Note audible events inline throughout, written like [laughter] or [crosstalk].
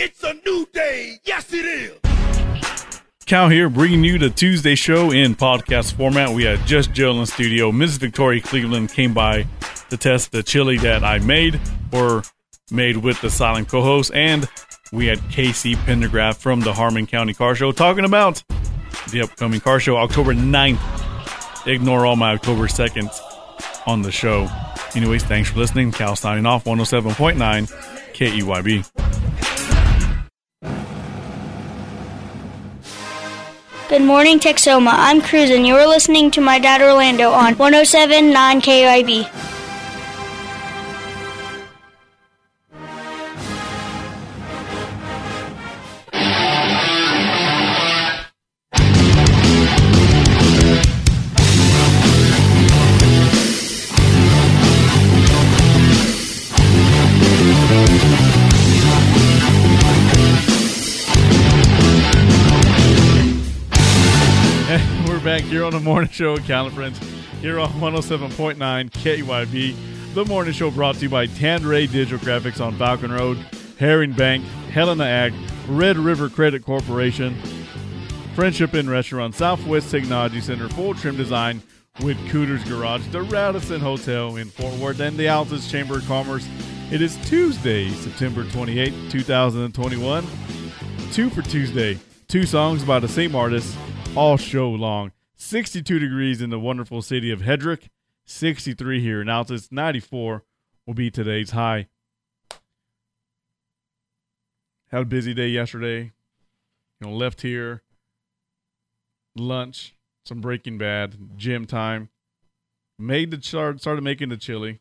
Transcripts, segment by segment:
It's a new day. Yes, it is. Cal here, bringing you the Tuesday show in podcast format. We had just Jill in studio. Ms. Victoria Cleveland came by to test the chili that I made or made with the silent co-host, and we had Casey Pendergraft from the Harmon County Car Show talking about the upcoming car show, October 9th. Ignore all my October 2nd on the show. Anyways, thanks for listening. Cal signing off, 107.9 KEYB. Good morning, Texoma. I'm Cruz, and you're listening to my dad Orlando on 107.9 KEYB. Here on the morning show at Cal and Friends here on 107.9 KEYB. The morning show brought to you by Tanduray Digital Graphics on Falcon Road, Herring Bank, Helena Ag, Red River Credit Corporation, Friendship Inn Restaurant, Southwest Technology Center, Full Trim Design with Cooter's Garage, the Radisson Hotel in Fort Worth, and the Altus Chamber of Commerce. It is Tuesday, September 28, 2021. Two for Tuesday. Two songs by the same artist all show long. 62 degrees in the wonderful city of Headrick. 63 here in Altus. 94 will be today's high. Had a busy day yesterday. You know, left here, lunch, some Breaking Bad, gym time. Made the start, started making the chili.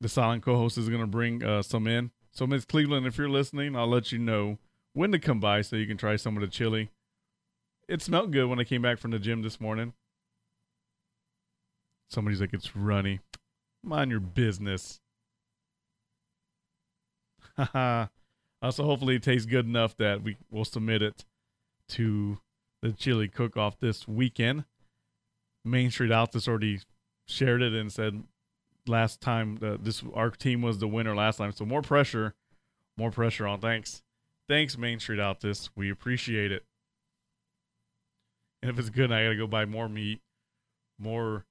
The silent co-host is going to bring uh, some in. So, Miss Cleveland, if you're listening, I'll let you know when to come by so you can try some of the chili. It smelled good when I came back from the gym this morning. Somebody's like, it's runny. Mind your business. Haha. [laughs] also, hopefully, it tastes good enough that we will submit it to the chili cook off this weekend. Main Street Altus already shared it and said last time uh, this our team was the winner last time. So more pressure, more pressure on. Thanks, thanks Main Street Altus. We appreciate it. And if it's good, I gotta go buy more meat, more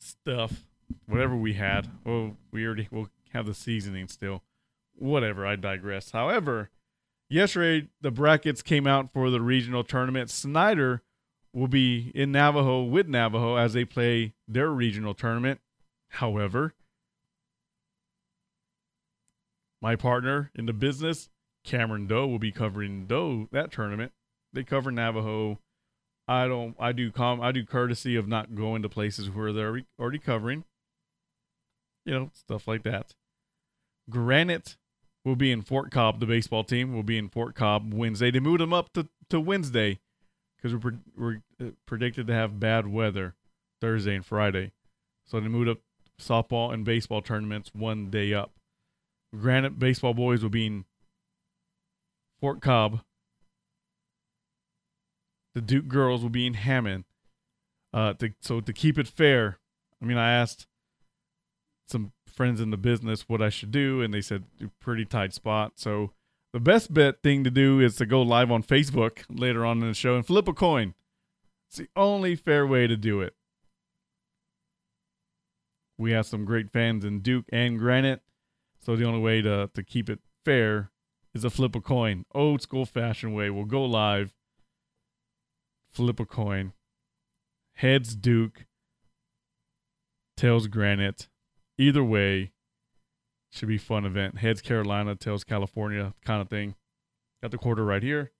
stuff, whatever we had. Well, we already will have the seasoning still. Whatever. I digress. However, yesterday the brackets came out for the regional tournament. Snyder will be in Navajo with Navajo as they play their regional tournament. However, my partner in the business, Cameron Doe, will be covering Doe that tournament. They cover Navajo. I don't. I do com. I do courtesy of not going to places where they're already covering. You know stuff like that. Granite will be in Fort Cobb. The baseball team will be in Fort Cobb Wednesday. They moved them up to, to Wednesday because we're, pre- we're uh, predicted to have bad weather Thursday and Friday. So they moved up softball and baseball tournaments one day up. Granite baseball boys will be in Fort Cobb. The Duke girls will be in Hammond. Uh, to, so to keep it fair, I mean, I asked some friends in the business what I should do, and they said pretty tight spot. So the best bet thing to do is to go live on Facebook later on in the show and flip a coin. It's the only fair way to do it. We have some great fans in Duke and Granite, so the only way to to keep it fair is to flip a coin. Old school fashion way. We'll go live, flip a coin. Heads Duke, tails Granite. Either way, should be fun event. Heads Carolina, tails California, kind of thing. Got the quarter right here.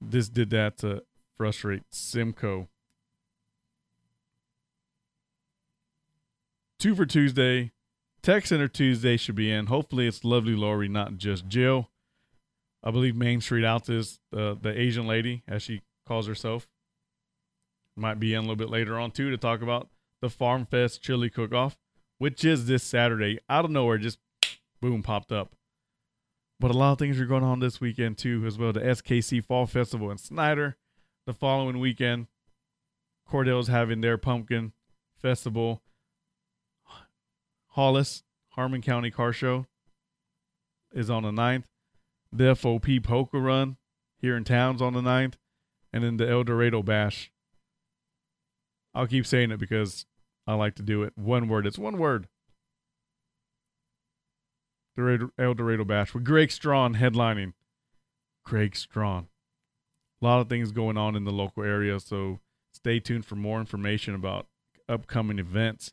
This did that to frustrate Simcoe. Two for Tuesday. Tech Center Tuesday should be in. Hopefully, it's lovely Lori, not just Jill. I believe Main Street Altus, uh, the Asian lady, as she calls herself, might be in a little bit later on too to talk about the Farm Fest Chili Cook Off, which is this Saturday. Out of nowhere, just boom, popped up. But a lot of things are going on this weekend too, as well. The SKC Fall Festival in Snyder. The following weekend, Cordell's having their pumpkin festival. Hollis, Harmon County Car Show is on the 9th. The FOP Poker Run here in town's on the 9th. And then the El Dorado Bash. I'll keep saying it because I like to do it. One word. It's one word. El Dorado Bash with Greg Strawn headlining. Greg Strawn. A lot of things going on in the local area, so stay tuned for more information about upcoming events.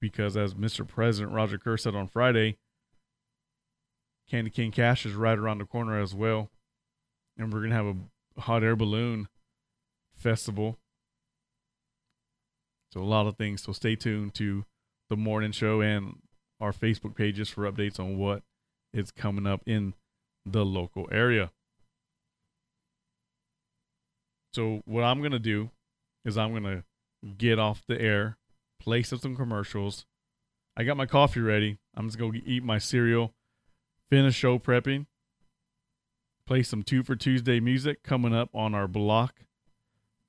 Because as Mr. President Roger Kerr said on Friday, Candy Cane Cash is right around the corner as well. And we're going to have a hot air balloon festival. So, a lot of things. So, stay tuned to the morning show and our Facebook pages for updates on what is coming up in the local area. So, what I'm to do is I'm to get off the air, play some commercials. I got my coffee ready. I'm just to eat my cereal, finish show prepping, play some Two for Tuesday music coming up on our block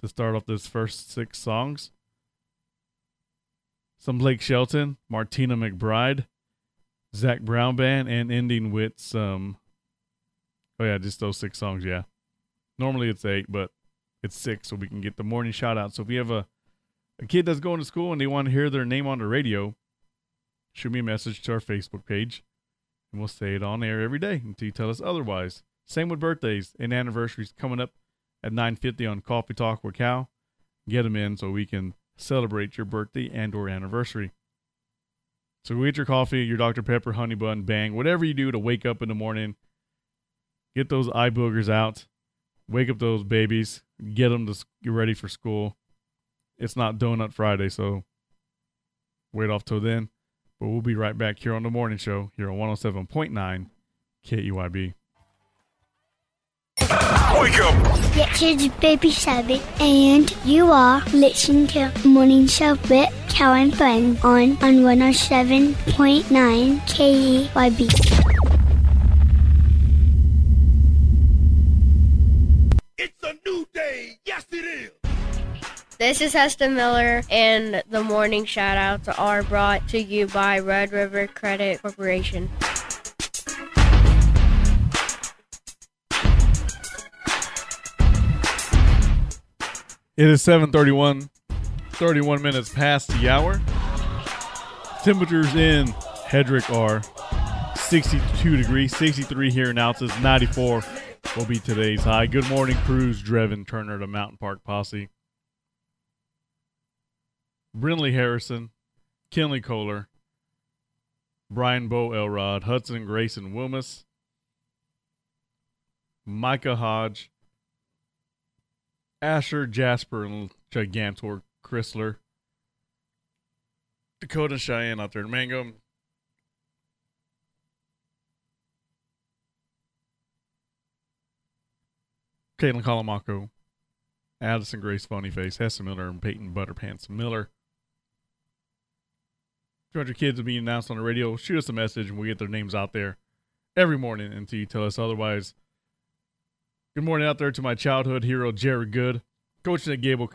to start off this first six songs. Some Blake Shelton, Martina McBride, Zac Brown Band, and ending with some. Oh, yeah, just those six songs, yeah. Normally it's eight, but it's six, so we can get the morning shout out. So if you have a, a kid that's going to school and they want to hear their name on the radio, shoot me a message to our Facebook page, and we'll say it on air every day until you tell us otherwise. Same with birthdays and anniversaries coming up at 9:50 on Coffee Talk with Cal. Get them in so we can celebrate your birthday and or anniversary. So go get your coffee, your Dr. Pepper, honey bun, bang, whatever you do to wake up in the morning. Get those eye boogers out wake up those babies, get them to get ready for school. It's not Donut Friday, so wait off till then. But we'll be right back here on the morning show here on 107.9 KEYB. Wake up! Yes, it's Baby Sabbath, and you are listening to Morning Show with Karen and Friends on, on 107.9 KEYB. It's a new day. Yes, it is. This is Heston Miller, and the morning shoutouts are brought to you by Red River Credit Corporation. It is 7:31, 31 minutes past the hour. Temperatures in Headrick are 62 degrees, 63 here in Altus, 94 will be today's high. Good morning, Cruz, Drevin, Turner, the Mountain Park Posse. Brinley Harrison, Kinley Kohler, Brian Bo Elrod, Hudson Grayson Wilmus, Micah Hodge, Asher Jasper and Gigantor Chrysler, Dakota Cheyenne out there in Mangum, Caitlin Colamaco, Addison Grace Funnyface, Hessa Miller, and Peyton Butterpants Miller. 200 kids will be announced on the radio. Shoot us a message and we'll get their names out there every morning until you tell us otherwise. Good morning out there to my childhood hero, Jared Good. Coach Nick Gable,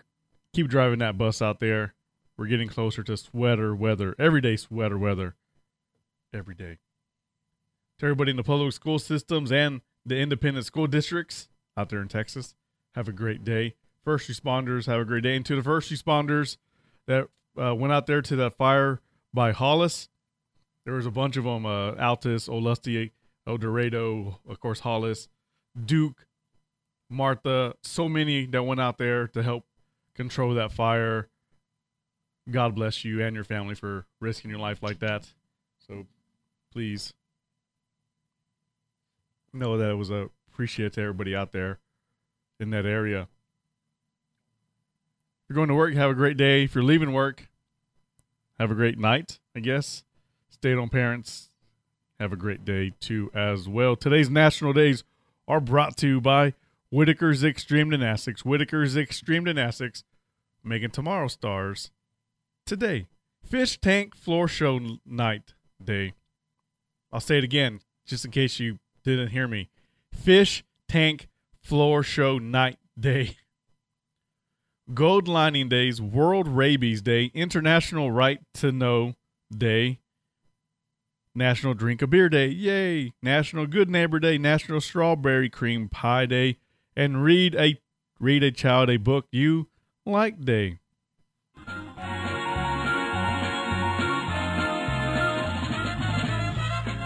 keep driving that bus out there. We're getting closer to sweater weather, everyday sweater weather, every day. To everybody in the public school systems and the independent school districts, out there in Texas. Have a great day. First responders, have a great day. And to the first responders that uh, went out there to that fire by Hollis, there was a bunch of them uh, Altus, Olustee, El Dorado, of course, Hollis, Duke, Martha, so many that went out there to help control that fire. God bless you and your family for risking your life like that. So please know that it was a appreciate to everybody out there in that area. If you're going to work, have a great day. If you're leaving work, have a great night, I guess. Stay home parents, have a great day too as well. Today's national days are brought to you by Whitaker's Extreme Gymnastics. Whitaker's Extreme Gymnastics making tomorrow stars today. Fish Tank Floor Show Night Day. I'll say it again, just in case you didn't hear me. Fish Tank Floor Show Night Day. Gold Lining Days, World Rabies Day, International Right to Know Day, National Drink a Beer Day, yay! National Good Neighbor Day, National Strawberry Cream Pie Day, and Read a Read a Child a Book You Like Day.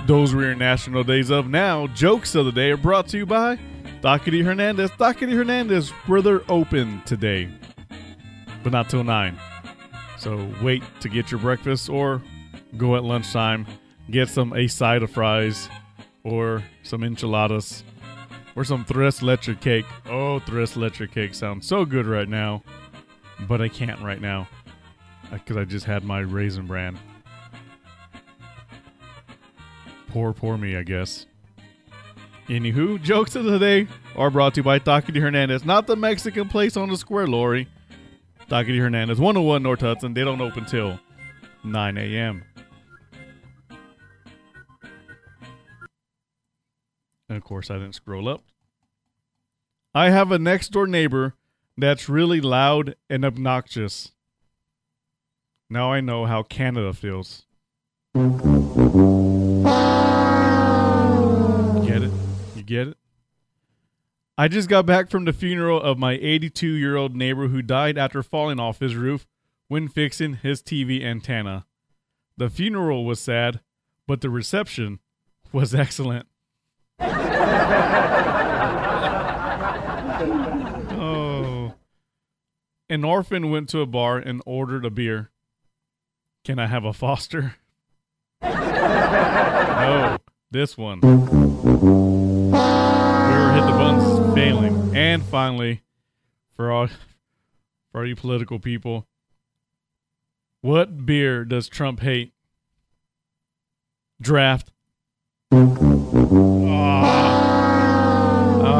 Those were your national days of now. Jokes of the day are brought to you by Dockety Hernandez. Dockety Hernandez, where they're open today, but not till 9. So wait to get your breakfast or go at lunchtime, get some a side of fries or some enchiladas or some leche cake. Oh, leche cake sounds so good right now, but I can't right now uh, because I just had my raisin bran. Poor, poor me, I guess. Anywho, jokes of the day are brought to you by Dockety Hernandez, not the Mexican place on the square, Lori. Dockety Hernandez, 101 North Hudson. They don't open till 9 a.m. And of course, I didn't scroll up. I have a next door neighbor that's really loud and obnoxious. Now I know how Canada feels. Get it? You get it? I just got back from the funeral of my 82 year old neighbor who died after falling off his roof when fixing his TV antenna. The funeral was sad, but the reception was [laughs] excellent. Oh. An orphan went to a bar and ordered a beer. Can I have a Foster? no, this one. We were hit the buttons failing. And finally, for all for all you political people, what beer does Trump hate? Draft. Ah.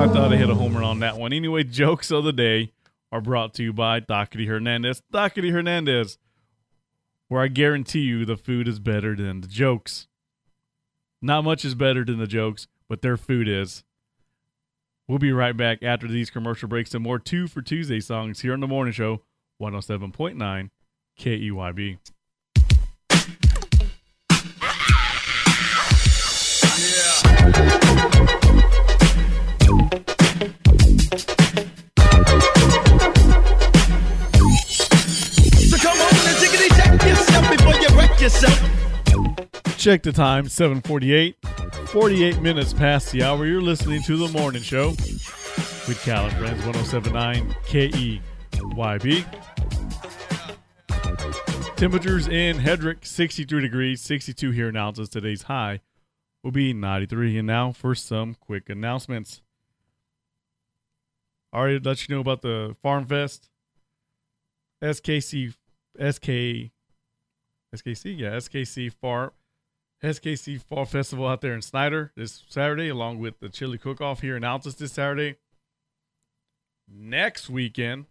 I thought I hit a homer on that one. Anyway, jokes of the day are brought to you by Dockety Hernandez. Dockety Hernandez, where I guarantee you the food is better than the jokes. Not much is better than the jokes, but their food is. We'll be right back after these commercial breaks and more two for Tuesday songs here on the morning show, 107.9 KEYB. Wreck yourself. Check the time, 748. 48 minutes past the hour. You're listening to The Morning Show with Cal and Friends, 1079 KEYB. Temperatures in Headrick, 63 degrees, 62 here in. Today's high will be 93. And now for some quick announcements. I already let you know about the Farm Fest. SKC, SK, SKC, yeah, SKC Far SKC Fall Festival out there in Snyder this Saturday, along with the Chili Cook Off here in Altus this Saturday. Next weekend,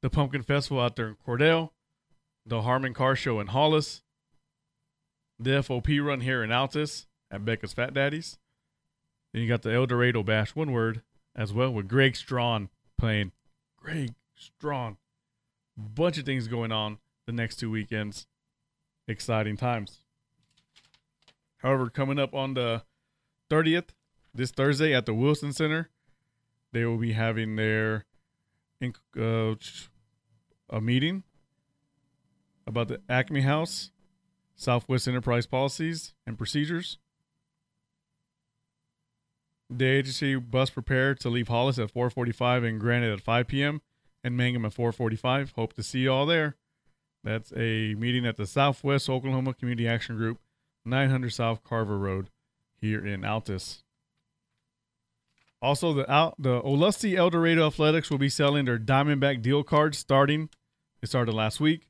the Pumpkin Festival out there in Cordell, the Harmon Car Show in Hollis, the FOP run here in Altus at Becca's Fat Daddies. Then you got the El Dorado Bash, one word, as well, with Greg Strawn playing. Greg Strawn. Bunch of things going on the next two weekends. Exciting times. However, coming up on the 30th, this Thursday at the Wilson Center, they will be having their uh, a meeting about the Acme House, Southwest Enterprise policies and procedures. The agency bus prepared to leave Hollis at 4:45 and Granite at 5 p.m. and Mangum at 4:45. Hope to see you all there. That's a meeting at the Southwest Oklahoma Community Action Group, 900 South Carver Road, here in Altus. Also, the out the El Dorado Athletics will be selling their Diamondback deal cards starting. It started last week.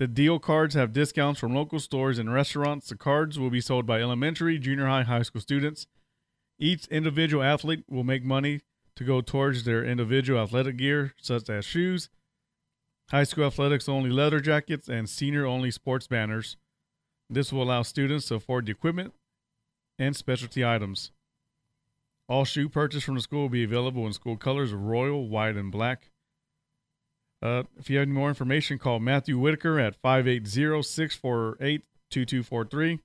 The deal cards have discounts from local stores and restaurants. The cards will be sold by elementary, junior high, high school students. Each individual athlete will make money to go towards their individual athletic gear, such as shoes, high school athletics only leather jackets, and senior only sports banners. This will allow students to afford the equipment and specialty items. All shoe purchased from the school will be available in school colors of royal, white, and black. Uh, if you have any more information, call Matthew Whitaker at 580 648 2243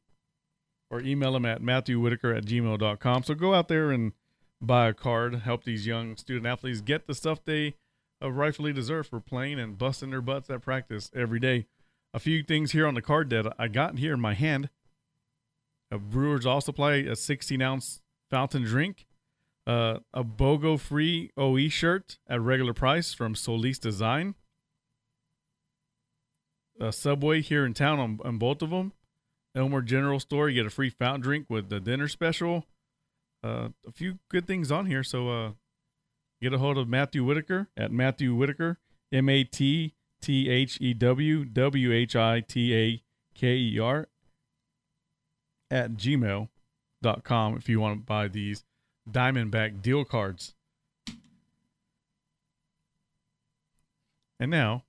or email him at matthewwhitaker at gmail.com. So go out there and buy a card, help these young student athletes get the stuff they rightfully deserve for playing and busting their butts at practice every day. A few things here on the card that I got here in my hand. A Brewers also supply a 16 ounce fountain drink, uh, a BOGO free OE shirt at regular price from Solis Design, a Subway here in town on, on both of them. Elmer General Store, you get a free fountain drink with the dinner special. Uh, a few good things on here. So uh, get a hold of Matthew Whitaker at Matthew Whitaker, M A T T H E W W H I T A K E R, at gmail.com if you want to buy these Diamondback deal cards. And now,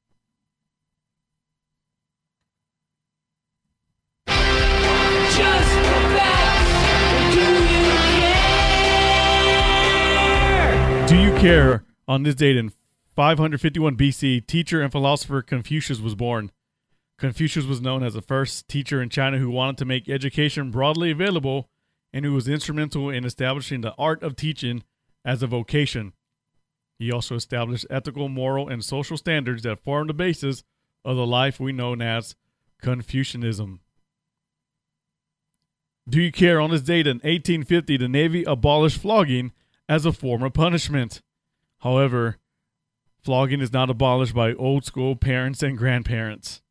Do you care? On this date in 551 BC, teacher and philosopher Confucius was born. Confucius was known as the first teacher in China who wanted to make education broadly available and who was instrumental in establishing the art of teaching as a vocation. He also established ethical, moral, and social standards that form the basis of the life we know as Confucianism. Do you care? On this date in 1850, the Navy abolished flogging as a form of punishment. However, flogging is not abolished by old school parents and grandparents.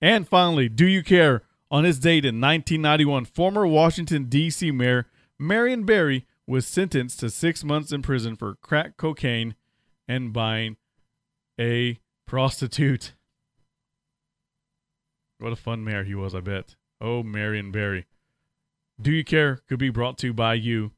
And finally, do you care? On this date in 1991, former Washington, D.C. Mayor Marion Barry was sentenced to six months in prison for crack cocaine and buying a prostitute. What a fun mayor he was, I bet. Oh, Marion Barry. Do You Care could be brought to you by you.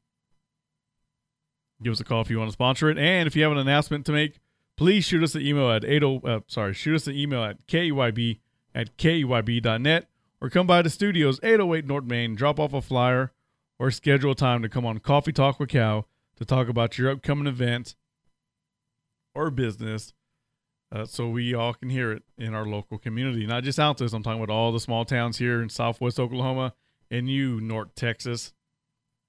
Give us a call if you want to sponsor it. And if you have an announcement to make, please shoot us an email at 80, uh, sorry, shoot us an email at KEYB at KEYB.net or come by the studios 808 North Main, drop off a flyer or schedule a time to come on Coffee Talk with Cal to talk about your upcoming event or business uh, so we all can hear it in our local community. Not just Altus, I'm talking about all the small towns here in southwest Oklahoma and you, North Texas.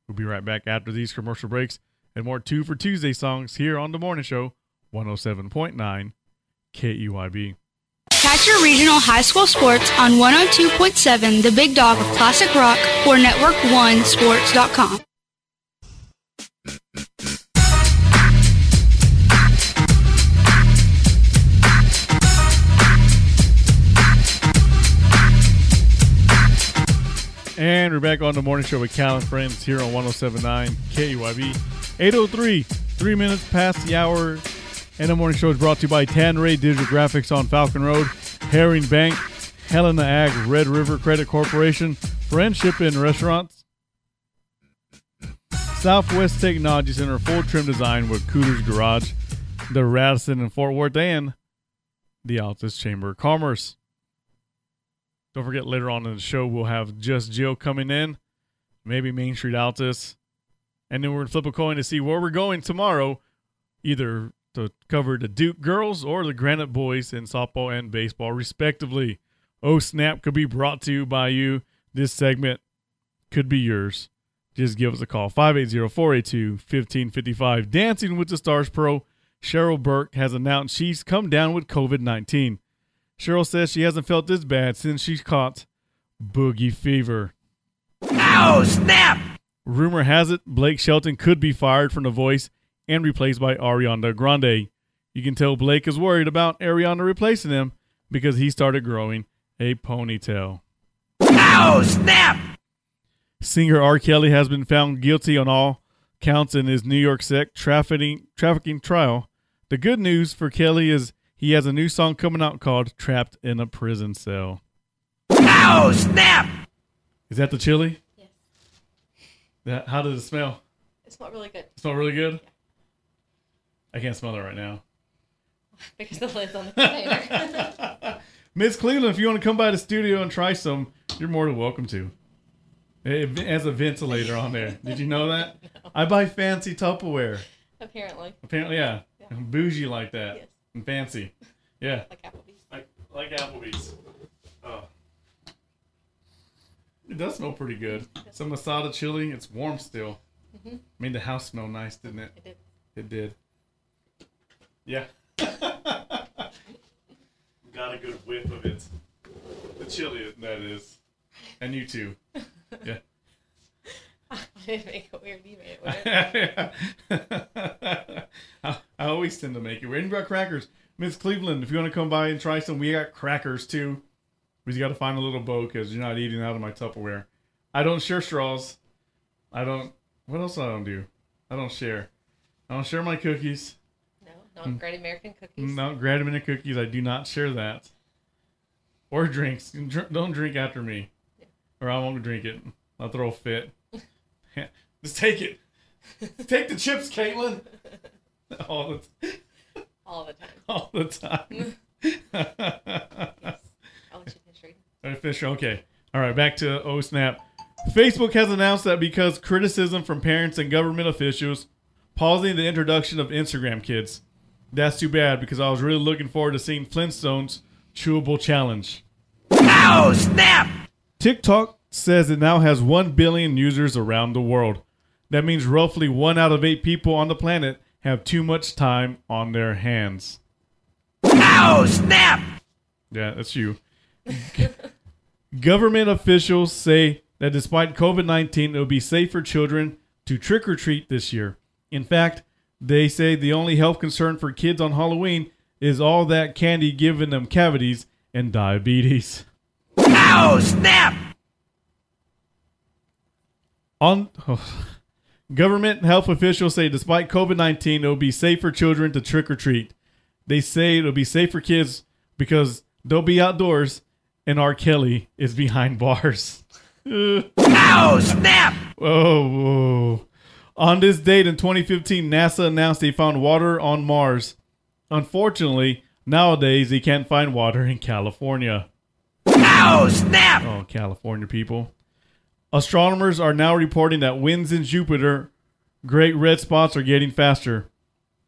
We'll be right back after these commercial breaks and more Two for Tuesday songs here on The Morning Show, 107.9 KEYB. Catch your regional high school sports on 102.7 The Big Dog of Classic Rock or Network1Sports.com. And we're back on the morning show with Cal and Friends here on 1079 KEYB. 803, three minutes past the hour. And the morning show is brought to you by Tan Ray Digital Graphics on Falcon Road, Herring Bank, Helena Ag, Red River Credit Corporation, Friendship Inn Restaurants, Southwest Technology Center, full trim design with Cooter's Garage, the Radisson in Fort Worth, and the Altus Chamber of Commerce. Don't forget later on in the show we'll have just Jill coming in, maybe Main Street Altus, and then we're gonna flip a coin to see where we're going tomorrow, either to cover the Duke girls or the Granite boys in softball and baseball, respectively. Oh snap could be brought to you by you. This segment could be yours. Just give us a call 580-482-1555. Dancing with the Stars Pro Cheryl Burke has announced she's come down with COVID 19. Cheryl says she hasn't felt this bad since she's caught boogie fever. Ow, snap! Rumor has it Blake Shelton could be fired from The Voice and replaced by Ariana Grande. You can tell Blake is worried about Ariana replacing him because he started growing a ponytail. Ow, snap! Singer R. Kelly has been found guilty on all counts in his New York sex trafficking trafficking trial. The good news for Kelly is he has a new song coming out called "Trapped in a Prison Cell." Ow, snap! Is that the chili? Yes. That, how does it smell? It smelled really good It smell really good. I can't smell it right now. [laughs] because the lid's on the container. [laughs] Miss Cleveland, if you want to come by the studio and try some, you're more than welcome to. It has a ventilator on there. Did you know [laughs] that? I buy fancy Tupperware. Apparently, Apparently, yeah. Yeah. I'm bougie like that. Yes. And fancy. Yeah. like Applebee's. Like, like Applebee's. It does smell pretty good. Some masada chili. It's warm still. Mm-hmm. Made the house smell nice, didn't it? It did. It did. Yeah. [laughs] Got a good whiff of it. The chili, that is. And you too. [laughs] Yeah. I didn't make [laughs] it weird. You made it weird. I, I always tend to make it. We got crackers. Miss Cleveland, if you want to come by and try some, we got crackers too. We got to find a little bow because you're not eating out of my Tupperware. I don't share straws. I don't. What else I don't do? I don't share. I don't share my cookies. No, not mm. Great American cookies. No, them in cookies. I do not share that. Or drinks. Dr- Don't drink after me, or I won't drink it. I'll throw a fit. [laughs] Just take it. [laughs] Take the chips, Caitlin. [laughs] All the, time. All the time. all the time. Let you finish reading. All right, Fisher. Okay. All right. Back to Oh Snap. Facebook has announced that because criticism from parents and government officials, pausing the introduction of Instagram Kids. That's too bad because I was really looking forward to seeing Flintstones chewable challenge. Ow, snap! TikTok says it now has 1 billion users around the world. That means roughly one out of eight people on the planet have too much time on their hands. Ow, snap! Yeah, that's you. [laughs] Government officials say that despite COVID 19, it will be safe for children to trick or treat this year. In fact, they say the only health concern for kids on Halloween is all that candy giving them cavities and diabetes. Ow, snap! On oh, government health officials say despite COVID 19, it will be safe for children to trick or treat. They say it'll be safe for kids because they'll be outdoors and R. Kelly is behind [laughs] bars. Ow, snap! Whoa, whoa. On this date in 2015, NASA announced they found water on Mars. Unfortunately, nowadays they can't find water in California. Ow, snap! Oh, California people. Astronomers are now reporting that winds in Jupiter, great red spots, are getting faster.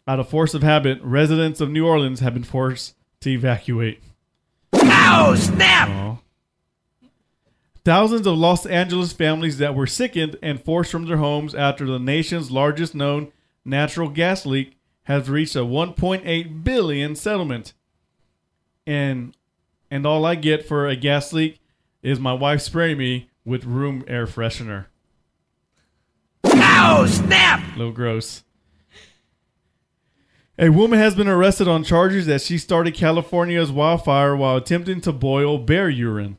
Out of force of habit, residents of New Orleans have been forced to evacuate. Ow, snap! Aw. Thousands of Los Angeles families that were sickened and forced from their homes after the nation's largest known natural gas leak has reached a 1.8 billion settlement. And and all I get for a gas leak is my wife spraying me with room air freshener. Ow, snap! A little gross. A woman has been arrested on charges that she started California's wildfire while attempting to boil bear urine.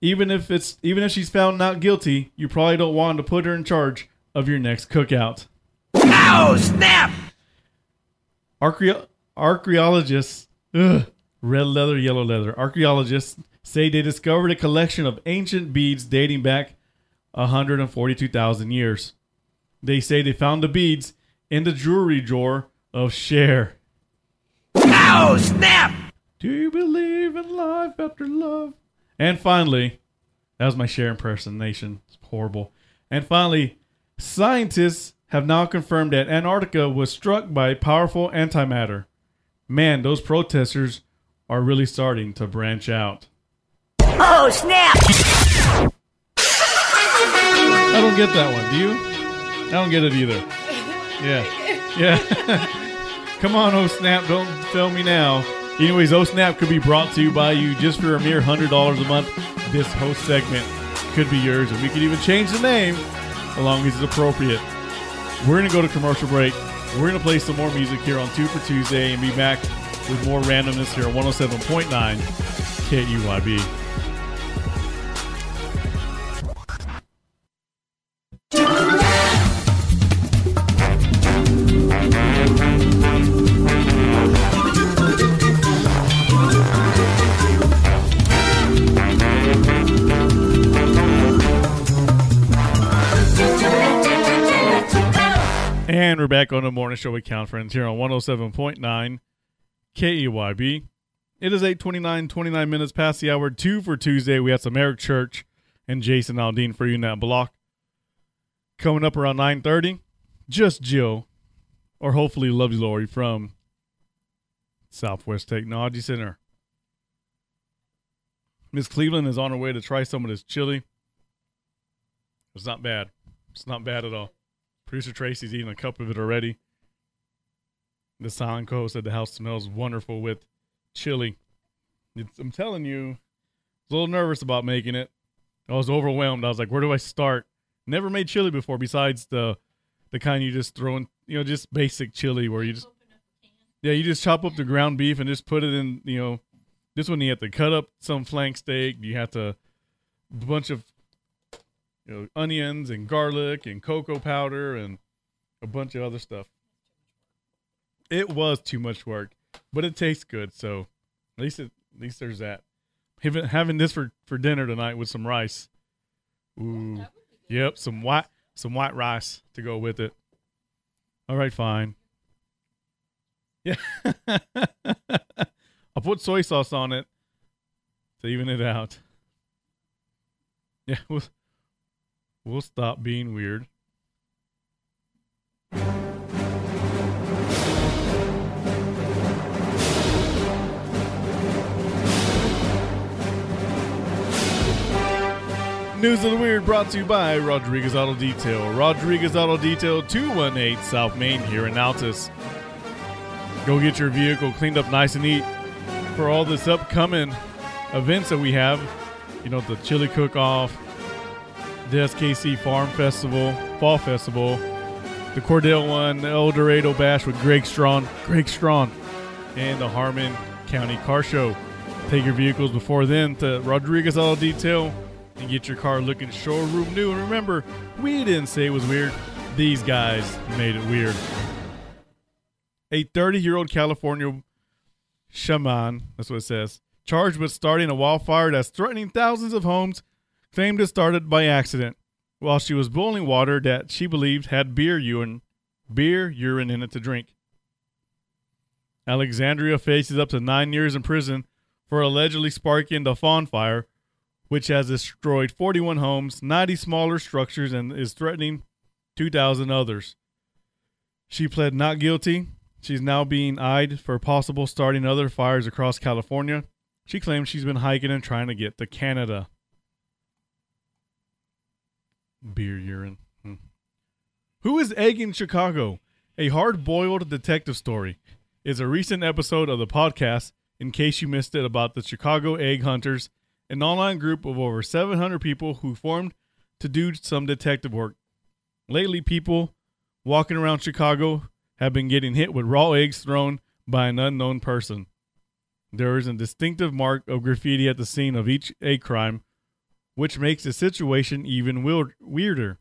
Even if it's even if she's found not guilty, you probably don't want to put her in charge of your next cookout. Ow, snap! Archeo- archaeologists, ugh, red leather, yellow leather. Archaeologists say they discovered a collection of ancient beads dating back 142,000 years. They say they found the beads in the jewelry drawer Oh, of Cher. Ow, oh, snap! Do you believe in life after love? And finally, that was my Cher impersonation. It's horrible. And finally, scientists have now confirmed that Antarctica was struck by powerful antimatter. Man, those protesters are really starting to branch out. Oh, snap! I don't get that one. Do you? I don't get it either. Yeah. Yeah. [laughs] Come on, Oh Snap, don't fail me now. Anyways, Oh Snap could be brought to you by you just for a mere $100 a month. This whole segment could be yours, and we could even change the name as long as it's appropriate. We're going to go to commercial break. We're going to play some more music here on Two for Tuesday and be back with more randomness here on 107.9 KEYB. Show with Count Friends here on 107.9 KEYB. It is 829, 29 minutes past the hour, two for Tuesday. We have some Eric Church and Jason Aldean for you in that block. Coming up around 9.30, just Jill, or hopefully Lovely Lori from Southwest Technology Center. Miss Cleveland is on her way to try some of this chili. It's not bad. It's not bad at all. Producer Tracy's eating a cup of it already. The silent co said the house smells wonderful with chili. It's, I'm telling you, I was a little nervous about making it. I was overwhelmed. I was like, where do I start? Never made chili before besides the the kind you just throw in, you know, just basic chili where you just Yeah, you just chop up the ground beef and just put it in, you know, this one you have to cut up some flank steak, you have to a bunch of you know, onions and garlic and cocoa powder and a bunch of other stuff. It was too much work, but it tastes good, so at least it, at least there's that. Having, having this for, for dinner tonight with some rice. Ooh. Yep, some white some white rice to go with it. All right, fine. Yeah. [laughs] I'll put soy sauce on it to even it out. Yeah, we'll, we'll stop being weird. News of the Weird brought to you by Rodriguez Auto Detail. Rodriguez Auto Detail, 218 South Main here in Altus. Go get your vehicle cleaned up nice and neat for all this upcoming events that we have. You know, the Chili Cook Off, the SKC Farm Festival, Fall Festival, the Cordell one, the El Dorado Bash with Greg Strawn, Greg Strawn, and the Harmon County Car Show. Take your vehicles before then to Rodriguez Auto Detail and get your car looking showroom new. And remember, we didn't say it was weird. These guys made it weird. A 30 year old California shaman, that's what it says, charged with starting a wildfire that's threatening thousands of homes, claimed it started by accident while she was boiling water that she believed had beer urine, beer urine in it to drink. Alexandria faces up to nine years in prison for allegedly sparking the Fawn Fire, which has destroyed 41 homes, 90 smaller structures, and is threatening 2,000 others. She pled not guilty. She's now being eyed for possible starting other fires across California. She claims she's been hiking and trying to get to Canada. Beer urine. Hmm. Who is egging Chicago? A hard boiled detective story is a recent episode of the podcast, in case you missed it, about the Chicago Egg Hunters, an online group of over 700 people who formed to do some detective work. Lately, people walking around Chicago have been getting hit with raw eggs thrown by an unknown person. There is a distinctive mark of graffiti at the scene of each egg crime, which makes the situation even weird, weirder.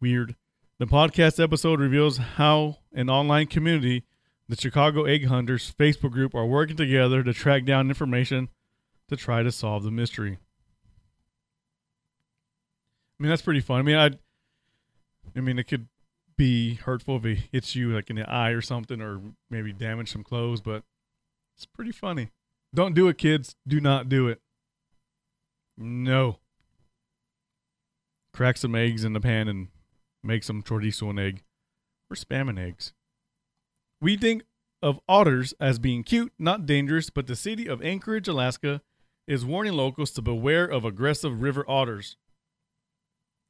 Weird. The podcast episode reveals how an online community, the Chicago Egg Hunters Facebook group, are working together to track down information to try to solve the mystery. I mean, that's pretty fun. I mean, I, I mean, it could be hurtful if it hits you like in the eye or something, or maybe damage some clothes, but it's pretty funny. Don't do it, kids. Do not do it. No. Crack some eggs in the pan and make some chorizo and egg. We're spamming eggs. We think of otters as being cute, not dangerous, but the city of Anchorage, Alaska is warning locals to beware of aggressive river otters.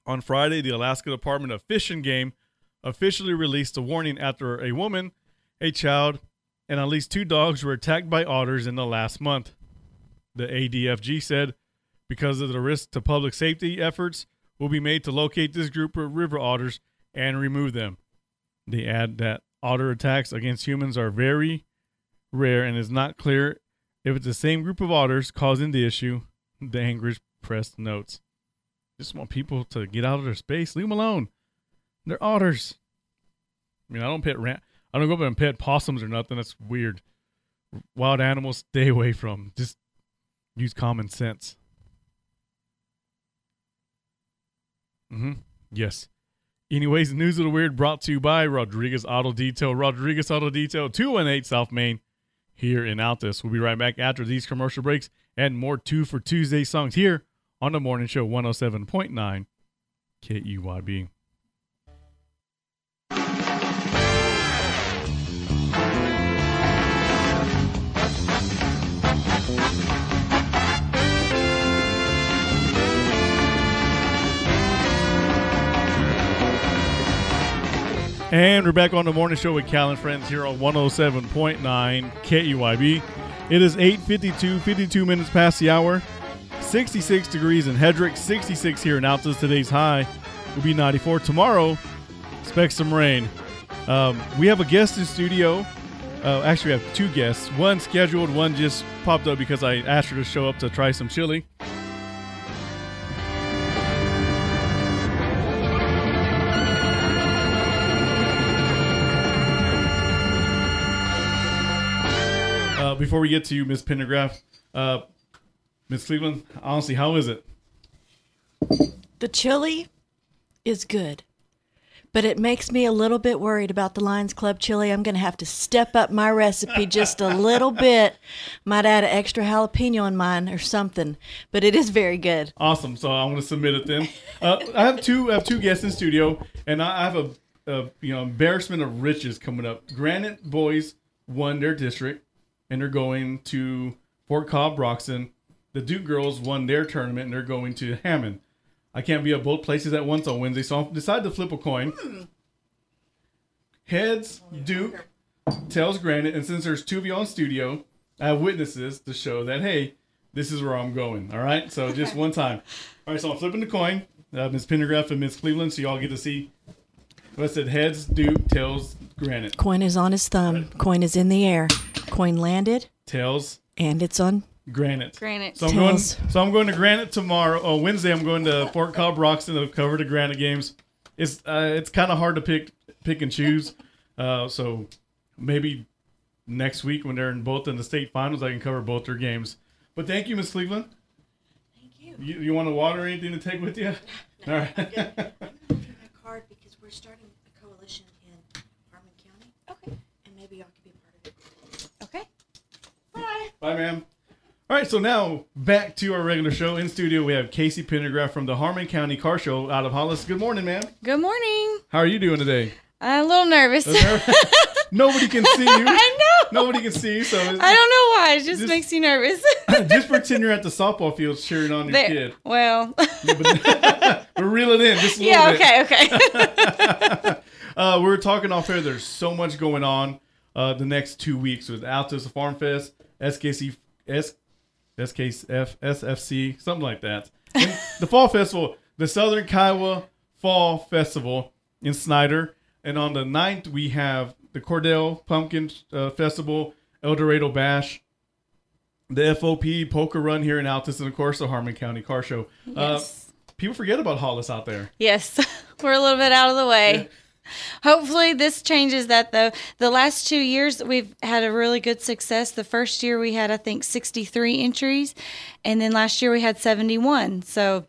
On Friday, the Alaska Department of Fish and Game officially released a warning after a woman, a child, and at least two dogs were attacked by otters in the last month. The ADFG said because of the risk to public safety efforts will be made to locate this group of river otters and remove them. They add that otter attacks against humans are very rare and is not clear if it's the same group of otters causing the issue. The Anchorage Press notes. Just want people to get out of their space. Leave them alone. They're otters. I mean, I don't pet ran- I don't go up and pet possums or nothing. That's weird. Wild animals, stay away from. Just use common sense. Mm-hmm. Yes. Anyways, news of the weird brought to you by Rodriguez Auto Detail. Rodriguez Auto Detail, 218 South Main, here in Altus. We'll be right back after these commercial breaks and more two for Tuesday songs here on the morning show 107.9 KEYB. And we're back on the morning show with Cal and Friends here on 107.9 KEYB. It is 8.52, 52 minutes past the hour. 66 degrees in Headrick, 66 here in Altus. Today's high will be 94. Tomorrow, expect some rain. Um, we have a guest in studio. Uh, actually, we have two guests. One scheduled, one just popped up because I asked her to show up to try some chili. Before we get to you, Miss Pendergraph, uh, Miss Cleveland, honestly, how is it? The chili is good, but it makes me a little bit worried about the Lions Club chili. I'm going to have to step up my recipe just a little [laughs] bit. Might add an extra jalapeno in mine or something, but it is very good. Awesome. So I'm going to submit it then. Uh, I have two. I have two guests in studio, and I have a, a you know embarrassment of riches coming up. Granite boys won their district, and they're going to Fort Cobb Broxton. The Duke girls won their tournament, and they're going to Hammond. I can't be at both places at once on Wednesday, so I decided to flip a coin. Heads Duke, tails Granite, and since there's two of you on studio, I have witnesses to show that hey, this is where I'm going. All right, so just [laughs] one time. All right, so I'm flipping the coin. Uh, Miss Pendergraph and Miss Cleveland, so y'all get to see. What I said: heads Duke, tails Granite, Coin is on his thumb. Coin is in the air. Coin landed, tails and it's on. Granite. Granite. So I'm going. Tails. So I'm going to Granite tomorrow. Oh, Wednesday I'm going to Fort Cobb Broxton to cover the Granite games. It's uh, it's kind of hard to pick pick and choose. Uh, so maybe next week when they're in both in the state finals, I can cover both their games. But thank you, Miss Cleveland. Thank you. You, you want a water or anything to take with you? [laughs] no, All right. card because we're starting a coalition in Harmon County. Okay. And maybe y'all could be a part of it. Okay. Bye, ma'am. All right, so now back to our regular show. In studio, we have Casey Pendergraph from the Harmon County Car Show out of Hollis. Good morning, ma'am. Good morning. How are you doing today? I'm a little nervous. [laughs] Nobody can see you. [laughs] I know. Nobody can see you, so I don't know why. It just, Just- makes you nervous. [laughs] just pretend you're at the softball field cheering on your there. kid. Well, But reel it in just a little yeah. bit. Okay. Okay. Uh, we are talking off air. There's so much going on uh, the next two weeks with Altus Farm Fest, SKC, S, SKF, SFC, something like that. [laughs] The Fall Festival, the Southern Kiowa Fall Festival in Snyder. And on the 9th, we have the Cordell Pumpkin uh, Festival, El Dorado Bash, the FOP Poker Run here in Altus, and of course the Harmon County Car Show. Yes. Uh, people forget about Hollis out there. yes, [laughs] we're a little bit out of the way. Hopefully, this changes that though. The last two years, we've had a really good success. The first year, we had, I think, 63 entries, and then last year, we had 71. So,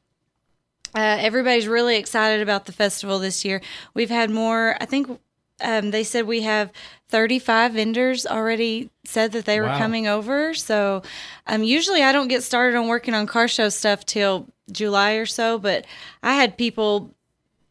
uh, everybody's really excited about the festival this year. We've had more, I think um, they said we have 35 vendors already said that they were Wow. coming over. So, um, usually I don't get started on working on car show stuff till July or so, but I had people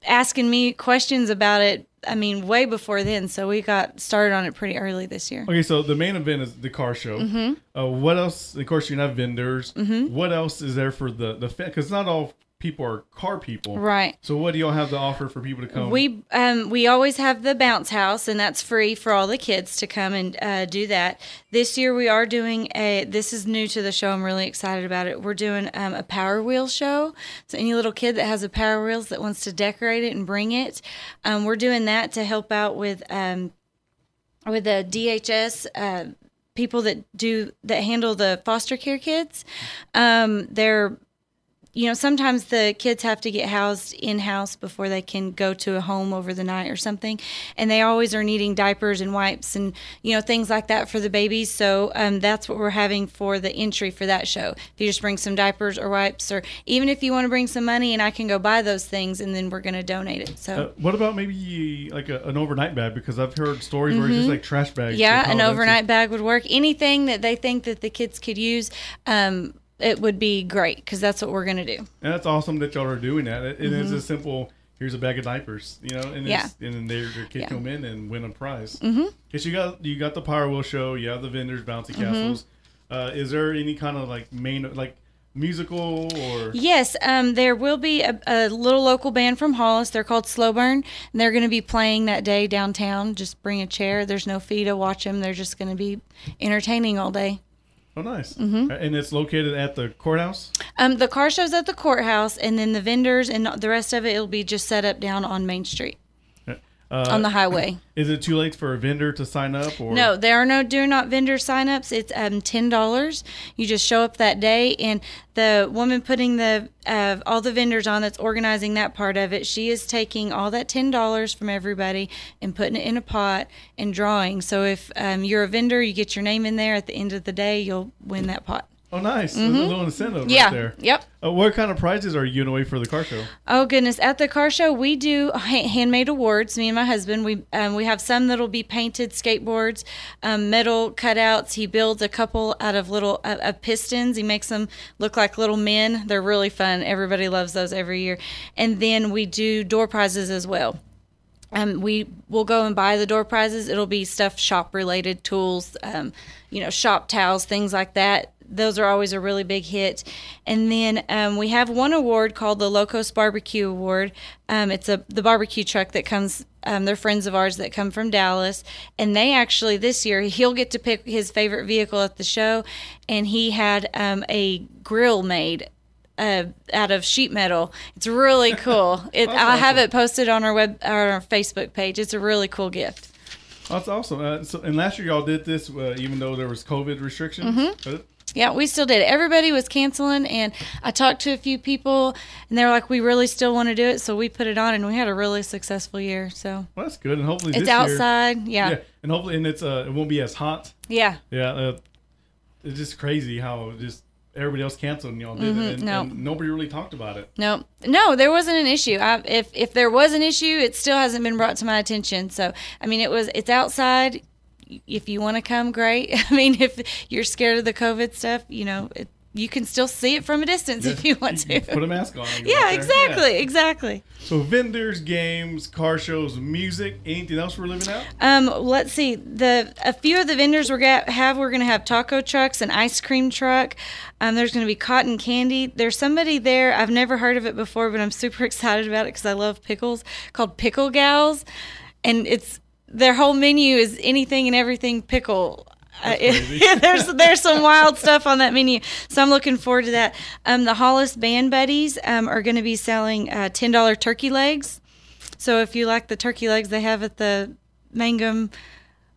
asking me questions about it. I mean, way before then. So we got started on it pretty early this year. Okay, so the main event is the car show. Mm-hmm. Uh, what else? Of course, gonna have vendors. What else is there for the the because not all people are car people, Right. So what do y'all have to offer for people to come? We um we always have the bounce house, and that's free for all the kids to come and uh, do that. This year we are doing a. This is new to the show. I'm really excited about it. We're doing um, a Power Wheel show. So any little kid that has a Power Wheels that wants to decorate it and bring it, um, we're doing that to help out with um with the DHS. Uh, people that do that handle the foster care kids um they're you know, sometimes the kids have to get housed in house before they can go to a home over the night or something. And they always are needing diapers and wipes and, you know, things like that for the babies. So um, that's what we're having for the entry for that show. If you just bring some diapers or wipes, or even if you want to bring some money and I can go buy those things and then we're going to donate it. So. uh, what about maybe like a, an overnight bag? Because I've heard stories where it's just like trash bags. Mm-hmm. Yeah, an overnight bag would work. Anything that they think that the kids could use, um, it would be great because that's what we're going to do. And that's awesome that y'all are doing that. It, it is a simple. Here's a bag of diapers, you know, and Mm-hmm. Yeah. it's, and then they're, they're kick Yeah. them in and win a prize. Mm-hmm. Cause you got you got the Power Wheel show, you have the vendors, bouncy Mm-hmm. castles. Uh, is there any kind of like main like musical or? Yes, um, there will be a, a little local band from Hollis. They're called Slow Burn, and they're going to be playing that day downtown. Just bring a chair. There's no fee to watch them. They're just going to be entertaining all day. Oh, nice. Mm-hmm. And it's located at the courthouse. Um, the car show's at the courthouse, and then the vendors and the rest of it will be just set up down on Main Street Uh, on the highway. [laughs] Is it too late for a vendor to sign up? Or No, there are no do not vendor signups. It's um, ten dollars. You just show up that day, and the woman putting the uh, all the vendors on that's organizing that part of it. She is taking all that ten dollars from everybody and putting it in a pot and drawing. So if um, you're a vendor, you get your name in there. At the end of the day, you'll win that pot. Oh, nice. There's A little incentive Mm-hmm. Yeah. right there. Yep. Uh, what kind of prizes are you giving away for the car show? Oh goodness! At the car show, we do ha- handmade awards. Me and my husband, we um, we have some that'll be painted skateboards, um, metal cutouts. He builds a couple out of little uh, uh, pistons. He makes them look like little men. They're really fun. Everybody loves those every year. And then we do door prizes as well. Um, we will go and buy the door prizes. It'll be stuff shop related, tools, um, you know, shop towels, things like that. Those are always a really big hit. And then um, we have one award called the Locos Barbecue Award. Um, it's a the barbecue truck that comes. Um, they're friends of ours that come from Dallas, and they actually this year [laughs] he'll get to pick his favorite vehicle at the show, and he had um, a grill made uh, out of sheet metal. It's really cool. [laughs] It, I have it posted on our web our Facebook page. It's a really cool gift. That's awesome. Uh, so, and last year y'all did this, uh, even though there was COVID restrictions. Mm-hmm. Yeah, we still did. Everybody was canceling, and I talked to a few people, and they were like, "We really still want to do it," so we put it on, and we had a really successful year. So well, that's good, and hopefully it's this year- outside. yeah, yeah, and hopefully, and it's uh, it won't be as hot. yeah. Yeah, uh, it's just crazy how just everybody else canceled and y'all did it, and, Mm-hmm. no. and nobody really talked about it. No, no, there wasn't an issue. I, if if there was an issue, it still hasn't been brought to my attention. So, I mean, it was it's outside. If you want to come, great. [laughs] I mean, if you're scared of the COVID stuff, you know, it, you can still see it from a distance if you want to. Put a mask on. yeah, out exactly, Yeah. exactly. So vendors, games, car shows, music. Anything else we're living out? Um, let's see. The a few of the vendors we're gonna have we're gonna have taco trucks, an ice cream truck. Um, there's gonna be cotton candy. There's somebody there. I've never heard of it before, but I'm super [laughs] excited about it because I love pickles. Called Pickle Gals, and it's their whole menu is anything and everything pickle. Uh, [laughs] it- there's there's some wild [laughs] stuff on that menu, so I'm looking forward to that. Um, the Hollis Band Buddies um, are going to be selling uh, ten dollar turkey legs. So if you like the turkey legs they have at the Mangum,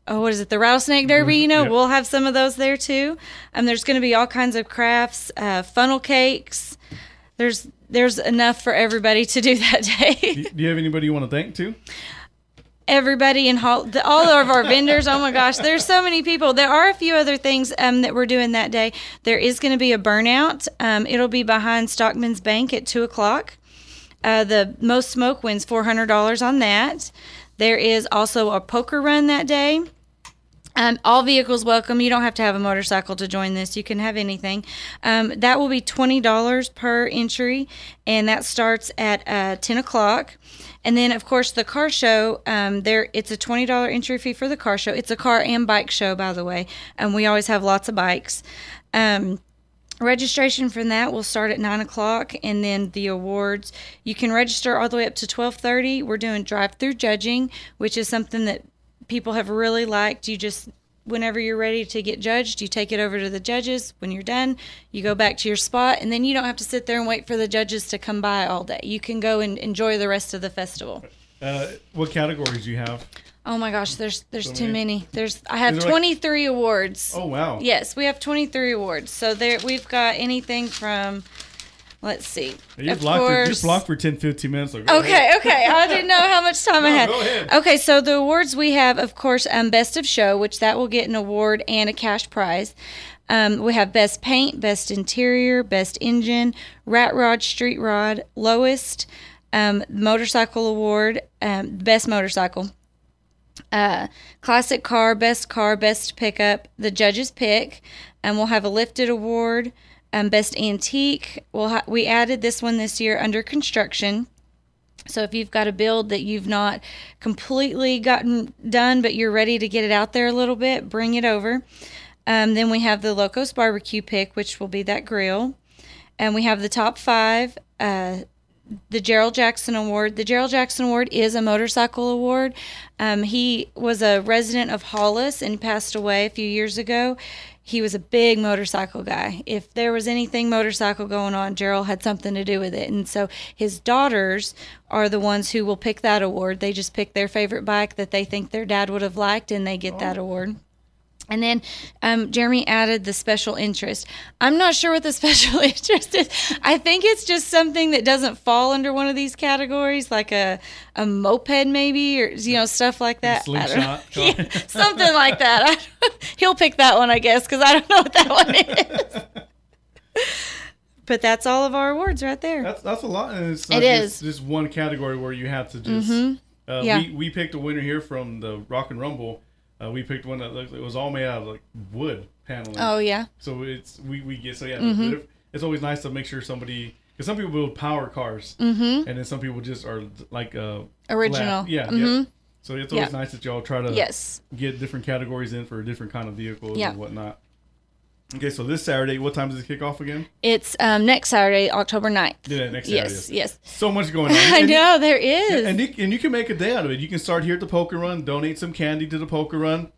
oh, what is it, the Rattlesnake Derby? You know, Yeah. we'll have some of those there too. Um, there's going to be all kinds of crafts, uh, funnel cakes. There's there's enough for everybody to do [laughs] that day. Do do you have anybody you want to thank too? Everybody the, all of our vendors. Oh my gosh, there's so many people. There are a few other things um, that we're doing that day. There is going to be a burnout. Um, it'll be behind Stockman's Bank at two o'clock. Uh, the most smoke wins four hundred dollars on that. There is also a poker run that day. Um, all vehicles welcome. You don't have to have a motorcycle to join this. You can have anything. Um, that will be twenty dollars per entry, and that starts at uh, ten o'clock. And then, of course, the car show. Um, there, it's a twenty dollar entry fee for the car show. It's a car and bike show, by the way. And we always have lots of bikes. Um, registration for that will start at 9 o'clock and then the awards you can register all the way up to 12.30 we're doing drive-through judging which is something that people have really liked you just whenever you're ready to get judged you take it over to the judges when you're done you go back to your spot and then you don't have to sit there and wait for the judges to come by all day you can go and enjoy the rest of the festival Uh, what categories do you have? oh my gosh there's there's So too many. there's i have Is there like- 23 awards Oh wow. Yes, we have 23 awards. So there we've got anything from let's see. You're of blocked, for, you're blocked for 10, 15 minutes. So Okay, ahead. okay. I didn't know how much time I had. go ahead. Okay, so the awards we have, of course, um, Best of Show, which that will get an award and a cash prize. Um, we have Best Paint, Best Interior, Best Engine, Rat Rod, Street Rod, Lowest, um, Motorcycle Award, um, Best Motorcycle uh, classic car, best car, best pickup, the judges pick, and we'll have a lifted award, um, best antique. We'll ha- we added this one this year under construction. So if you've got a build that you've not completely gotten done, but you're ready to get it out there a little bit, bring it over. Um, then we have the Locos Barbecue pick, which will be that grill. and we have the top five. Uh, the Gerald Jackson Award. The Gerald Jackson Award is a motorcycle award. Um, he was a resident of Hollis and passed away a few years ago. He was a big motorcycle guy. If there was anything motorcycle going on, Gerald had something to do with it. And so his daughters are the ones who will pick that award. They just pick their favorite bike that they think their dad would have liked, and they get that oh. award. And then um, Jeremy added the special interest. I'm not sure what the [laughs] special interest is. I think it's just something that doesn't fall under one of these categories, like a a moped maybe, or you know stuff like that. I don't know. Slingshot. [laughs] Yeah, something like that. [laughs] He'll pick that one, I guess, because I don't know what that one is. but that's all of our awards right there. That's that's a lot, and it's It is. just, just one category where you have to just. Uh, Yeah. we, we picked a winner here from the Rock and Rumble. Uh, we picked one that looked, it was all made out of like wood paneling. oh yeah, So it's we, we get so yeah. Mm-hmm. it- It's always nice to make sure somebody because some people build power cars, mm-hmm. and then some people just are like uh, Original. flat. Yeah, Mhm. yeah. So it's always Yeah. nice that y'all try to yes. get different categories in for a different kind of vehicles Yeah. and whatnot. Okay, so this Saturday, what time does it kick off again? It's um, next Saturday, October 9th. Yeah, next Saturday. Yes, yes. So much going [laughs] on. I And you- know there is. and you, and you can make a day out of it. You can start here at the poker run, donate some candy to the poker run,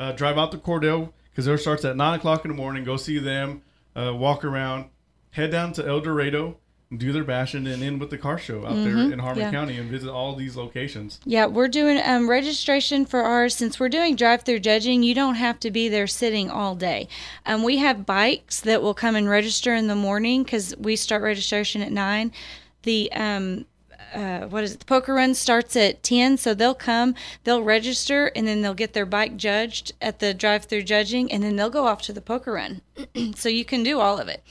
uh, drive out to Cordell because there starts at nine o'clock in the morning. Go see them, uh, walk around, head down to El Dorado, do their bashing, and end with the car show out there in Harmon Mm-hmm. yeah. County and visit all these locations. Yeah, we're doing um, registration for ours. Since we're doing drive-through judging, you don't have to be there sitting all day. Um, we have bikes that will come and register in the morning because we start registration at nine. The um, uh, what is it? The poker run starts at ten, so they'll come, they'll register, and then they'll get their bike judged at the drive-through judging, and then they'll go off to the poker run. [clears throat] so you can do all of it.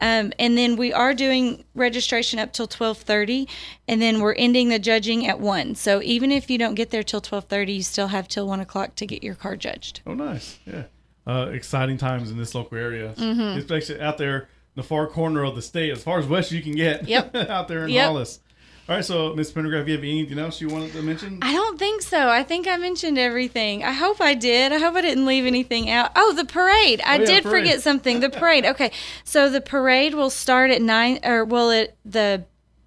Um, and then we are doing registration up till twelve thirty, and then we're ending the judging at one. So even if you don't get there till twelve thirty, you still have till one o'clock to get your car judged. Oh, nice. Yeah. Uh, exciting times in this local area, Mm-hmm. especially out there in the far corner of the state, as far as west you can get. Yep. [laughs] out there in Yep. Hollis. All right, so Miss Pendergraph, you have anything else you wanted to mention? I don't think so. I think I mentioned everything. I hope I did. I hope I didn't leave anything out. Oh, the parade. I Oh, yeah, did parade. forget something. The parade. [laughs] Okay. So the parade will start at 9 or will it the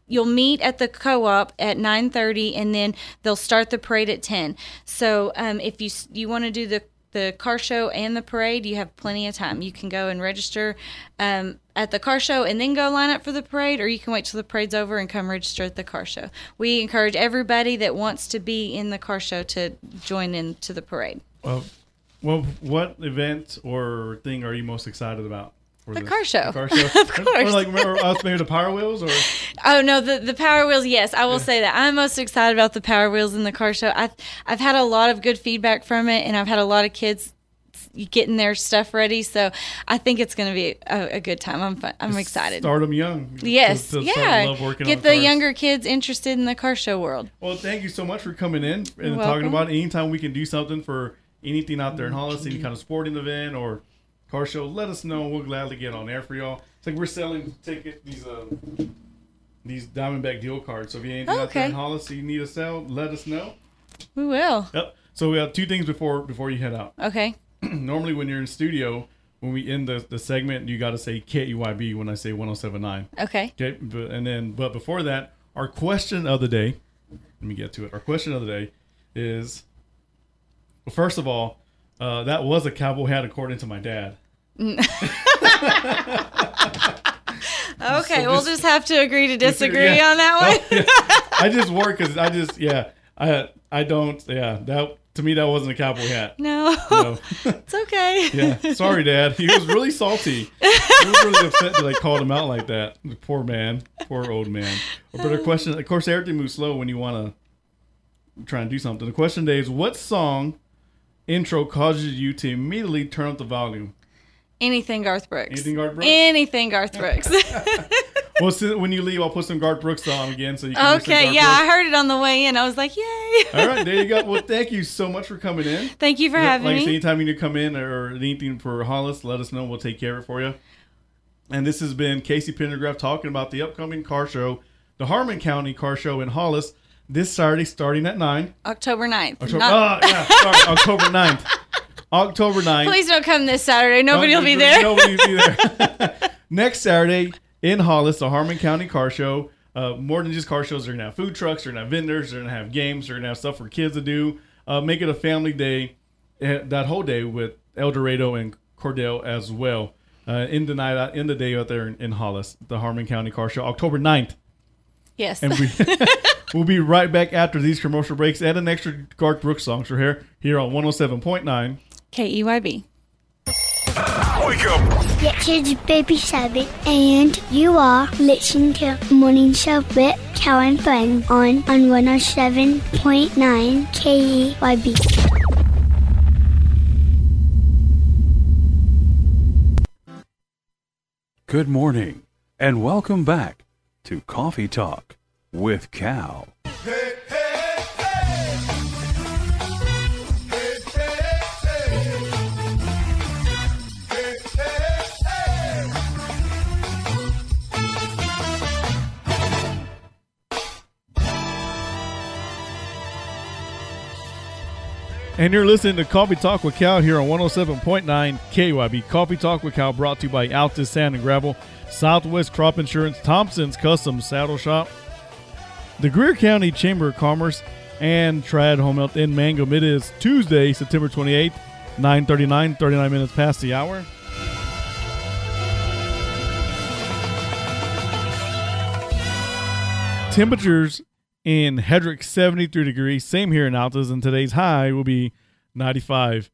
you'll meet at the co-op at 9:30 and then they'll start the parade at 10. So um, if you you want to do the the car show and the parade, you have plenty of time. You can go and register um, at the car show and then go line up for the parade, or you can wait till the parade's over and come register at the car show. We encourage everybody that wants to be in the car show to join in to the parade. Uh, well, what event or thing are you most excited about? The this? car show. The car [laughs] show. Of course. Or like remember us maybe the Power Wheels or [laughs] Oh no, the the Power Wheels. Yes, I will say that I'm most excited about the Power Wheels in the car show. I've I've had a lot of good feedback from it, and I've had a lot of kids getting their stuff ready. So I think it's going to be a, a good time. I'm fun, I'm excited. start them young. Yes, to- to yeah. love working Get the cars. younger kids interested in the car show world. Well, thank you so much for coming in and talking about it. anytime we can do something for anything out there in mm-hmm. Hollis, any kind of sporting event or car show. Let us know. We'll gladly get on air for y'all. It's like we're selling ticket these uh these Diamondback deal cards. So if you anything out there in Hollis you need to sell, let us know. We will. Yep. So we have two things before before you head out. Okay. [clears throat] Normally, when you're in studio, when we end the, the segment, you got to say KEYB when I say 1079. Okay. Okay, but, and then but before that, our question of the day. Let me get to it. Our question of the day is, well, first of all, uh, that was a cowboy hat according to my dad. Mm. [laughs] Okay. So we'll just- have to agree to disagree yeah. on that one. [laughs] I just work because I just yeah I I don't yeah that to me that wasn't a cowboy hat. no. No. [laughs] it's okay. Yeah, sorry, Dad. He was really salty. He was really upset that I called him out like that. Poor man, poor old man. But the question, of course, everything moves slow when you want to try and do something. The question today is, what song intro causes you to immediately turn up the volume? Anything Garth Brooks. Anything Garth Brooks? Anything Garth Brooks. [laughs] Well, so when you leave, I'll put some Garth Brooks on again, so you can. okay. Yeah, I heard it on the way in. I was like, yay. [laughs] All right, there you go. [laughs] Well, thank you so much for coming in. Thank you for having like me. said, anytime you need to come in or anything for Hollis, let us know. We'll take care of it for you. And this has been Casey Pendergraph talking about the upcoming car show, the Harmon County Car Show in Hollis, this Saturday starting at 9. October 9th. October, Not- oh, yeah, sorry, October 9th. October 9th. Please don't come this Saturday. Nobody will be there. Nobody will be there. [laughs] [laughs] Next Saturday, in Hollis, the Harmon County Car Show. Uh, more than just car shows, they're gonna have food trucks, they're gonna have vendors, they're gonna have games, they're gonna have stuff for kids to do. Uh, make it a family day eh, that whole day with El Dorado and Cordell as well. Uh, in the night, out in the day out there in, in Hollis, the Harmon County Car Show, October 9th. Yes. And we, [laughs] we'll be right back after these commercial breaks and an extra Garth Brooks song. So here, here on 107.9. KEYB. Wake up. Yes, it's Baby Sabbath, and you are listening to Morning Show with Cal and Friends on, on 107.9 KEYB. Good morning, and welcome back to Coffee Talk with Cal. And you're listening to Coffee Talk with Cal here on 107.9 KYB. Coffee Talk with Cal brought to you by Altus Sand and Gravel, Southwest Crop Insurance, Thompson's Custom Saddle Shop, the Greer County Chamber of Commerce, and Trad Home Health in Mangum. It is Tuesday, September 28th, 9.39, 39 minutes past the hour. Temperatures in Headrick 73 degrees. Same here in Altus, and today's high will be 95.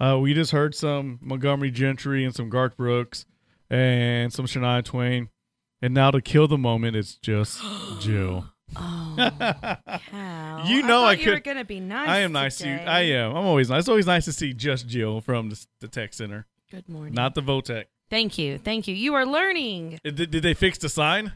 Uh, we just heard some Montgomery Gentry and some Garth Brooks and some Shania Twain. And now to kill the moment, it's just [gasps] Jill. Oh. [laughs] You know I you were could- gonna be nice. I am nice to you. I am. I'm always nice. It's always nice to see just Jill from the, the tech center, Good morning. not the Votech. Thank you. Thank you. You are learning. Uh, Did, did they fix the sign?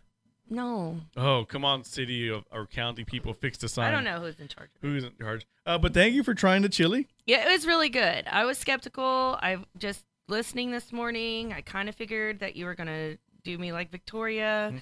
No, Oh, come on, city of, or county people, fix the sign. I don't know who's in charge. Who's in charge? Uh, but thank you for trying the chili. Yeah, it was really good. I was skeptical. I just listening this morning. I kind of figured that you were gonna do me like Victoria,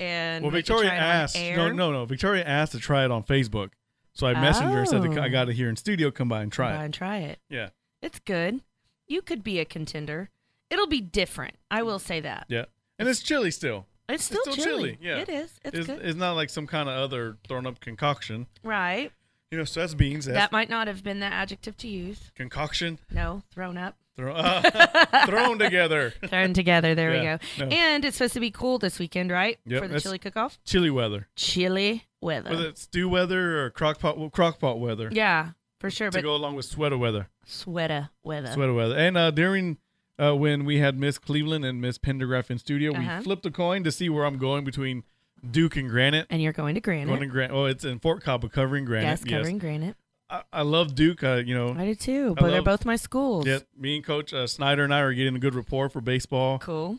and Mm-hmm. Well, let Victoria try it on asked. No, no, no. Victoria asked to try it on Facebook. So I messaged her and said, Oh. I got it here in studio. Come by and try Come by it. and try it. Yeah. It's good. You could be a contender. It'll be different. I will say that. Yeah. And it's chili still. It's still, still chili. chili, yeah. it is. It's, It's, good. it's not like some kind of other thrown up concoction. right. You know, so that's beans. That's That might not have been the adjective to use. concoction. No, thrown up. Throw, uh, [laughs] thrown together. [laughs] Thrown together. There Yeah, we go. no. And it's supposed to be cool this weekend, right? Yep, For the chili cook-off. Chili weather. Chili weather. Whether it's stew weather or crock pot, well, crock pot weather. yeah, for sure. To But go along with sweater weather. sweater weather. Sweater weather. And uh, during uh, when we had Miss Cleveland and Miss Pendergraph in studio, Uh-huh. we flipped a coin to see where I'm going between Duke and Granite. And you're going to Granite. Going to Gran- oh, it's in Fort Cobb, covering Granite. yes, covering granite. I, I love Duke. Uh, you know, I do too. But they're both my schools. yeah, me and Coach uh, Snyder and I are getting a good rapport for baseball. Cool.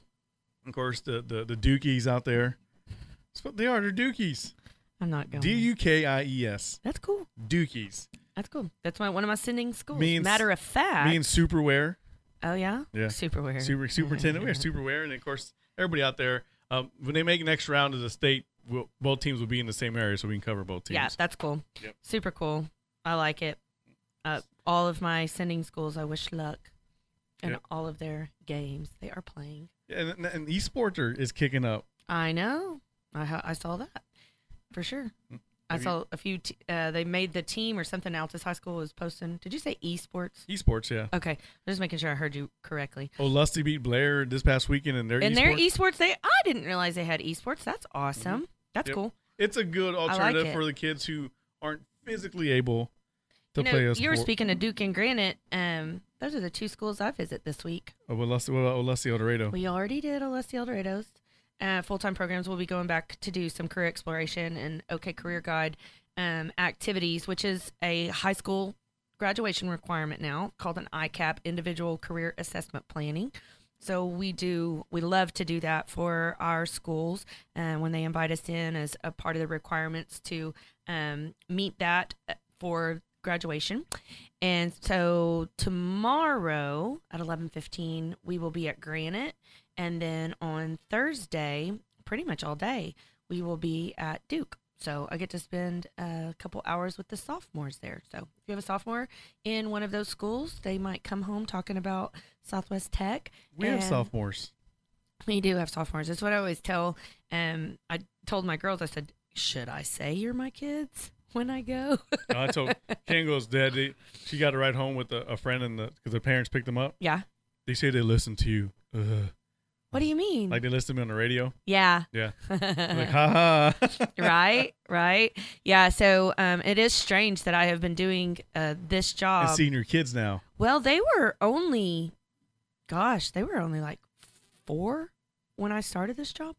Of course, the the, the Dukies out there. That's what they are. They're Dukies. I'm not going. D U K I E S. That's cool. Dukies. That's cool. That's my one of my sending schools. Me and Matter of fact. Me and Superwear. Oh yeah. Yeah. Superwear. Super superintendent. We're [laughs] superwear, and of course, everybody out there. Um, when they make next round of the state, we'll, both teams will be in the same area, so we can cover both teams. Yeah, that's cool. Yep. Super cool. I like it. Uh, all of my sending schools, I wish luck in Yep. all of their games they are playing. And, and esports are, is kicking up. I know. I I saw that for sure. I. Have saw a few. T- uh, they made the team or something. Altus High School was posting. Did you say esports? Esports, yeah. Okay, I'm just making sure I heard you correctly. Oh, Lusty beat Blair this past weekend in their In esports. their esports, they I didn't realize they had esports. That's awesome. That's Yep. cool. It's a good alternative it. for the kids who aren't physically able to you know, play a you were speaking of Duke and Granite. Um, those are the two schools I visit this week. Oh, well, Lusty, well, Lusty El Dorado. We already did Olustee Eldorados. Uh, Full time programs will be going back to do some career exploration and OK Career Guide um, activities, which is a high school graduation requirement now called an ICAP, Individual Career Assessment Planning. So we do, we love to do that for our schools uh, when they invite us in as a part of the requirements to um, meet that uh, for graduation. And so tomorrow at 11:15 we will be at Granite and then on Thursday, pretty much all day, we will be at Duke. So I get to spend a couple hours with the sophomores there. So if you have a sophomore in one of those schools, they might come home talking about Southwest Tech. we have sophomores. We do have sophomores. That's what I always tell. Um, I told my girls. I said, "Should I say you're my kids when I go?" [laughs] No, I told [laughs] Kango's dad. They, she got to ride home with a, a friend, and the because the parents picked them up. yeah. They say they listen to you. Ugh. What do you mean? Like they listen to me on the radio. yeah. Yeah. [laughs] like ha ha. [laughs] right. Right. Yeah. So um, it is strange that I have been doing uh, this and job. seeing your kids now. Well, they were only, gosh, they were only like four when I started this job,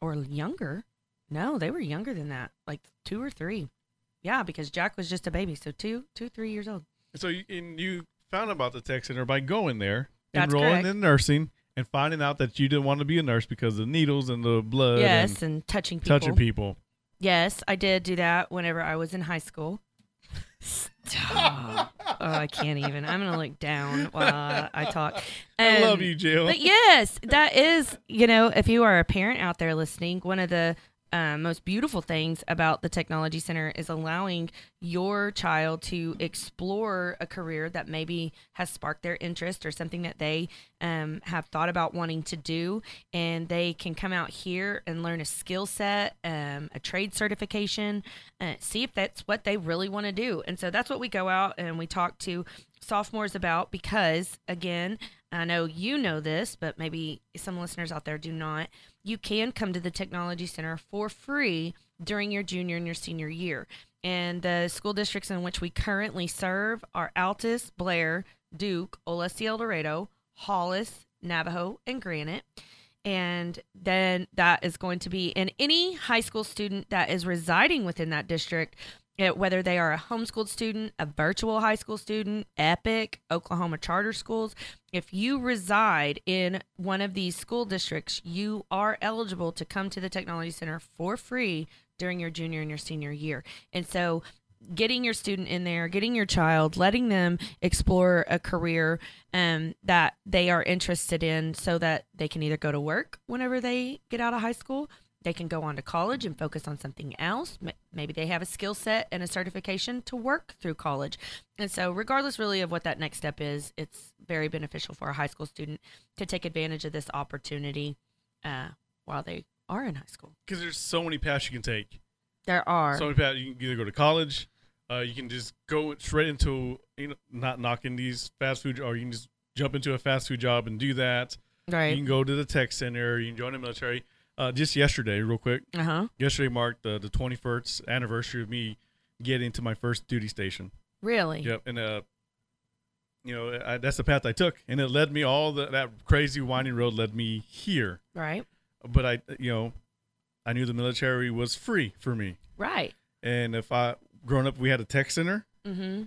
or younger. No, they were younger than that, like two or three. Yeah, because Jack was just a baby, so two, two, three years old. So you, and you found about the tech center by going there, That's enrolling correct. in nursing, and finding out that you didn't want to be a nurse because of the needles and the blood. yes, and and touching people. touching people. Yes, I did do that whenever I was in high school. Stop. oh, I can't even. I'm gonna look down while I talk. I love you, Jill. But yes, that is, you know, if you are a parent out there listening, one of the uh, most beautiful things about the Technology Center is allowing your child to explore a career that maybe has sparked their interest or something that they um, have thought about wanting to do. And they can come out here and learn a skill set, um, a trade certification, uh, see if that's what they really want to do. And so that's what we go out and we talk to sophomores about because, again, I know you know this, but maybe some listeners out there do not. You can come to the Technology Center for free during your junior and your senior year. And the school districts in which we currently serve are Altus, Blair, Duke, Olustee El Dorado, Hollis, Navajo, and Granite. And then that is going to be, and any high school student that is residing within that district, whether they are a homeschooled student, a virtual high school student, EPIC, Oklahoma charter schools, if you reside in one of these school districts, you are eligible to come to the Technology Center for free during your junior and your senior year. And so, getting your student in there, getting your child, letting them explore a career um, that they are interested in so that they can either go to work whenever they get out of high school, they can go on to college and focus on something else. Maybe they have a skill set and a certification to work through college. And so, regardless really of what that next step is, it's very beneficial for a high school student to take advantage of this opportunity uh, while they are in high school. Because there's so many paths you can take. There are. So many paths. You can either go to college, uh, you can just go straight into you know not knocking these fast food, or you can just jump into a fast food job and do that. Right. You can go to the tech center. You can join the military. Uh, just yesterday, real quick. Uh huh. Yesterday marked the the 21st anniversary of me getting to my first duty station. Really? Yep, and uh, you know I, that's the path I took, and it led me all the, that crazy winding road led me here. Right. But I, you know, I knew the military was free for me, Right. and if I growing up, we had a tech center. Mm-hmm.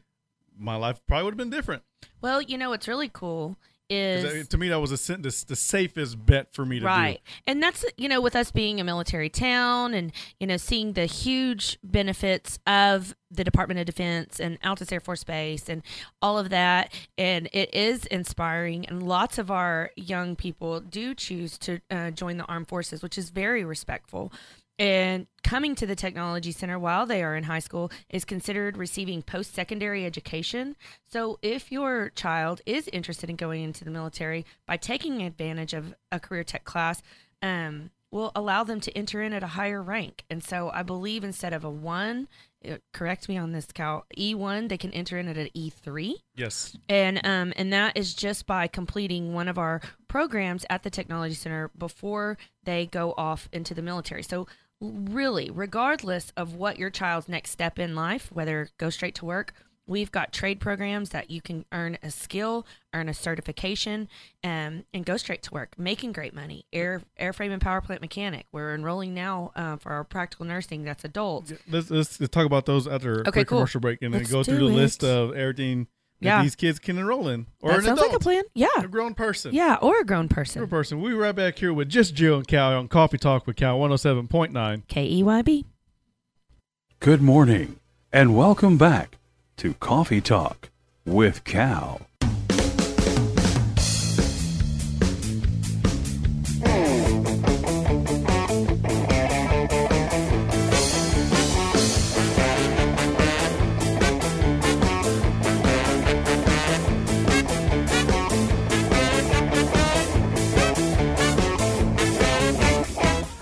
My life probably would have been different. Well, you know what's really cool is to me, that was a, the, the safest bet for me to right. Do. and that's you know with us being a military town and you know seeing the huge benefits of the department of defense and altus air force base and all of that. And it is inspiring. And lots of our young people do choose to uh, join the armed forces which is very respectful and coming to the technology center while they are in high school is considered receiving post-secondary education. So if your child is interested in going into the military by taking advantage of a career tech class um, will allow them to enter in at a higher rank. And so i believe instead of a one uh, correct me on this cal e1 they can enter in at an E e3 Yes, and um and that is just by completing one of our programs at the technology center before they go off into the military. So really regardless of what your child's next step in life whether go straight to work we've got trade programs that you can earn a skill earn a certification um, and go straight to work making great money. Air airframe and power plant mechanic. We're enrolling now uh, for our practical nursing that's adults. Let's, let's talk about those after Okay, quick cool. commercial break, and then Let's go through do the list of everything Yeah. these kids can enroll in, or that an sounds adult, like a plan yeah a grown person. yeah or a grown person. Grown person person. We right back here with just Jill and Cal on Coffee Talk with Cal 107.9. k-e-y-b Good morning, and welcome back to Coffee Talk with Cal.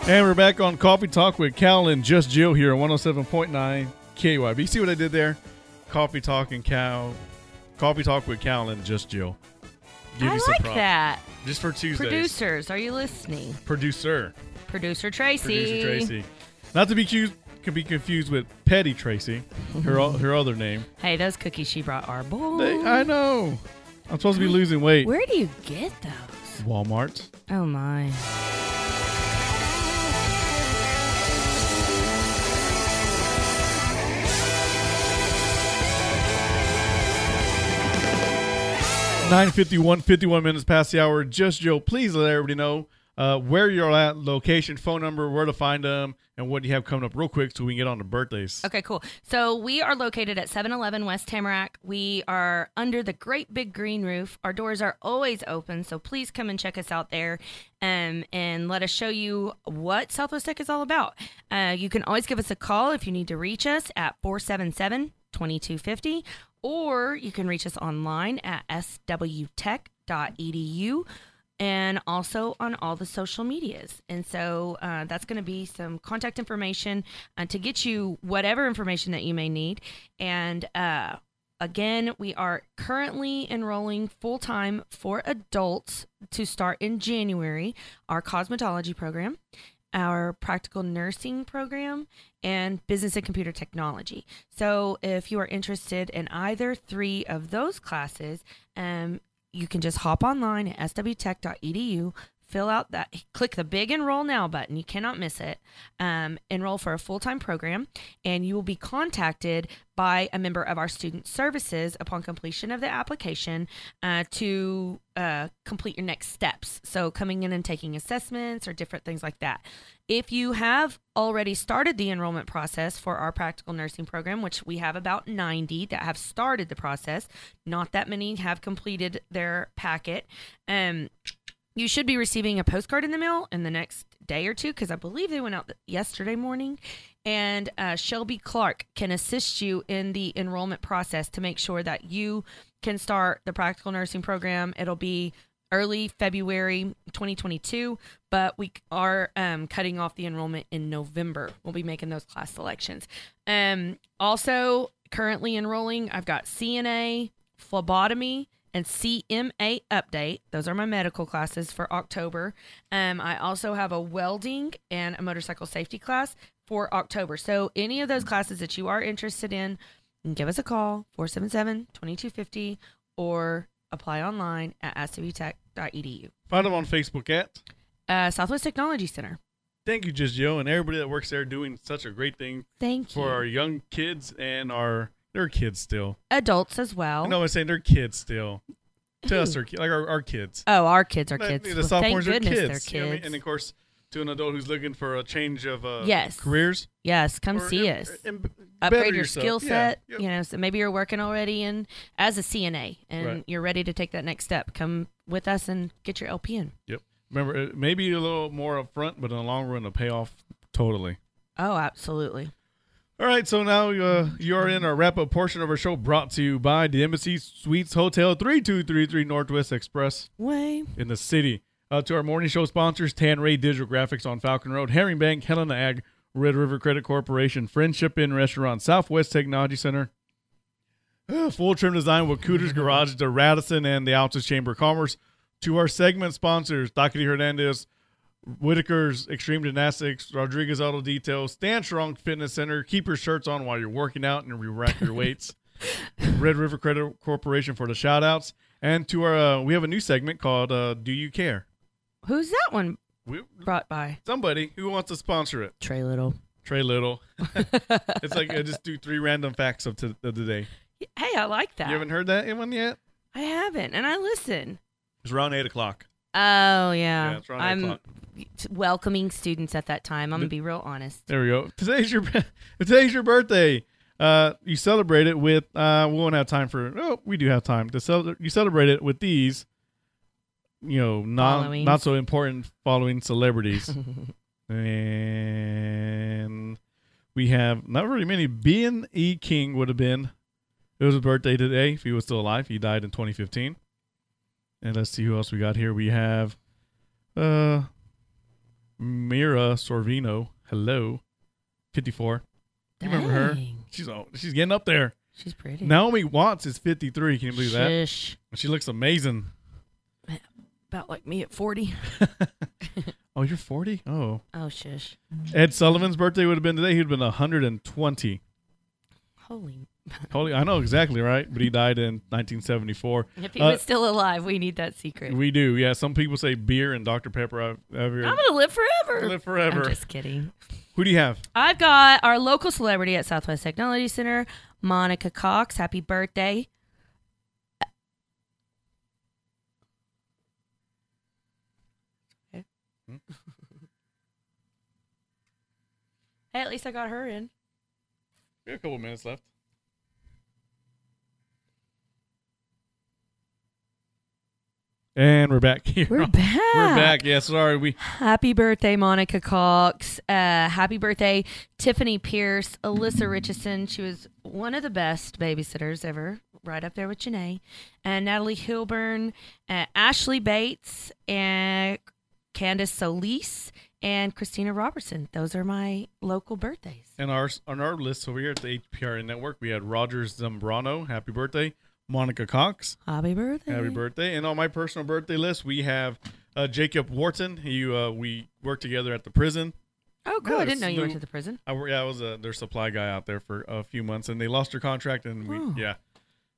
And we're back on Coffee Talk with Cal and Just Jill here on 107.9 KYB. You see what I did there? Coffee Talk and Cal. Coffee Talk with Cal and Just Jill. Give I some like props. that. Just for Tuesdays. Producers, are you listening? Producer. Producer Tracy. Producer Tracy. Not to be confused, can be confused with Petty Tracy, her her other name. [laughs] Hey, those cookies she brought are bold. They, I know. I'm supposed to be losing weight. Where do you get those? Walmart. Oh my. Nine fifty one, fifty one minutes past the hour. Just Joe, please let everybody know uh, where you're at, location, phone number, where to find them, and what you have coming up real quick so we can get on to birthdays. Okay, cool. So we are located at 711 West Tamarack. We are under the great big green roof. Our doors are always open, so please come and check us out there um, and let us show you what Southwest Tech is all about. Uh, you can always give us a call if you need to reach us at 477 2250, or you can reach us online at swtech.edu and also on all the social medias. And so uh, that's going to be some contact information uh, to get you whatever information that you may need. And uh, again, we are currently enrolling full time for adults to start in January our cosmetology program. Our practical nursing program and business and computer technology. So, if you are interested in either three of those classes, um, you can just hop online at swtech.edu fill out that click the big enroll now button. You cannot miss it. Um, enroll for a full-time program and you will be contacted by a member of our student services upon completion of the application uh, to uh, complete your next steps. So coming in and taking assessments or different things like that. If you have already started the enrollment process for our practical nursing program, which we have about 90 that have started the process, not that many have completed their packet. Um, you should be receiving a postcard in the mail in the next day or two because I believe they went out yesterday morning. And uh, Shelby Clark can assist you in the enrollment process to make sure that you can start the practical nursing program. It'll be early February 2022, but we are um, cutting off the enrollment in November. We'll be making those class selections. Um, also, currently enrolling, I've got CNA, phlebotomy, and CMA update. Those are my medical classes for October. Um, I also have a welding and a motorcycle safety class for October. So, any of those classes that you are interested in, give us a call 477 2250 or apply online at swtech.edu. Find them on Facebook at. Uh, Southwest Technology Center. Thank you, Just Joe, and everybody that works there doing such a great thing Thank for you. our young kids and our they're kids still. Adults as well. No, I'm saying they're kids still. To us, [laughs] Who? ki- like our, our kids. Oh, our kids are kids. The Well, sophomores thank are kids. they're you know I mean? And of course, to an adult who's looking for a change of uh, Yes. careers. Yes, come Or see us. better Upgrade your yourself. skill Yeah, set. yep. You know, so maybe you're working already in as a CNA and Right. you're ready to take that next step. Come with us and get your LPN. Yep. Remember, maybe a little more upfront, but in the long run, it'll pay off totally. Oh, absolutely. All right, so now uh, you are in our wrap up portion of our show brought to you by the Embassy Suites Hotel 3233 Northwest Express Way. in the city. Uh, to our morning show sponsors, Tan Ray Digital Graphics on Falcon Road, Herring Bank, Helena Ag, Red River Credit Corporation, Friendship Inn Restaurant, Southwest Technology Center, uh, Full Trim Design with Cooters Garage, the Radisson, and the Altus Chamber of Commerce. To our segment sponsors, Dockety Hernandez, Whitaker's Extreme Gymnastics, Rodriguez Auto Detail, Stand Strong Fitness Center. Keep your shirts on while you're working out and you rack your [laughs] weights. Red River Credit Corporation for the shout outs. And to our, uh, we have a new segment called uh, Do You Care? Who's that one We, brought by? somebody who wants to sponsor it. Trey Little. Trey Little. [laughs] it's like I just do three random facts of, to, of the day. Hey, I like that. You haven't heard that one yet? I haven't, and I listen. It's around 8 o'clock. Oh yeah, Yeah, I'm o'clock. welcoming students at that time. I'm gonna be real honest. There we go. Today's your [laughs] today's your birthday. Uh, you celebrate it with. Uh, we won't have time for. Oh, we do have time to celebrate. You celebrate it with these. You know, not Followings. not so important following celebrities, [laughs] and we have not very many. Ben E. King would have been. It was his birthday today. If he was still alive, he died in 2015. And let's see who else we got here. We have, uh, Mira Sorvino, hello, 54. You remember her? She's oh, she's getting up there. She's pretty. Naomi Watts is 53. Can you believe that? Shush. She looks amazing. About like me at 40. [laughs] [laughs] Oh, you're 40? Oh. Oh, shush. Ed Sullivan's birthday would have been today. He'd been 120. Holy. Holy, I know exactly right, but he died in 1974. If he Uh, was still alive, we need that secret. we do, yeah. Some people say beer and Dr Pepper. Heard- I'm going to live forever. live forever. I'm just kidding. Who do you have? I've got our local celebrity at Southwest Technology Center, Monica Cox. Happy birthday. Hmm? hey, at least I got her in. We have a couple minutes left. And we're back here. We're back. We're back. Yeah, sorry. We Happy birthday, Monica Cox. Uh, happy birthday, Tiffany Pierce, Alyssa Richardson. She was one of the best babysitters ever, right up there with Janae. And Natalie Hilburn, uh, Ashley Bates, and Candace Solis, and Christina Robertson. Those are my local birthdays. and our on our list over here at the HPRN network, we had Roger Zambrano. Happy birthday. Monica Cox. Happy birthday. Happy birthday. And on my personal birthday list, we have uh, Jacob Wharton. He uh, we worked together at the prison. Oh, cool. I didn't know you went to the prison. I, yeah, I was uh, their supply guy out there for a few months, and they lost their contract, and we Oh. yeah,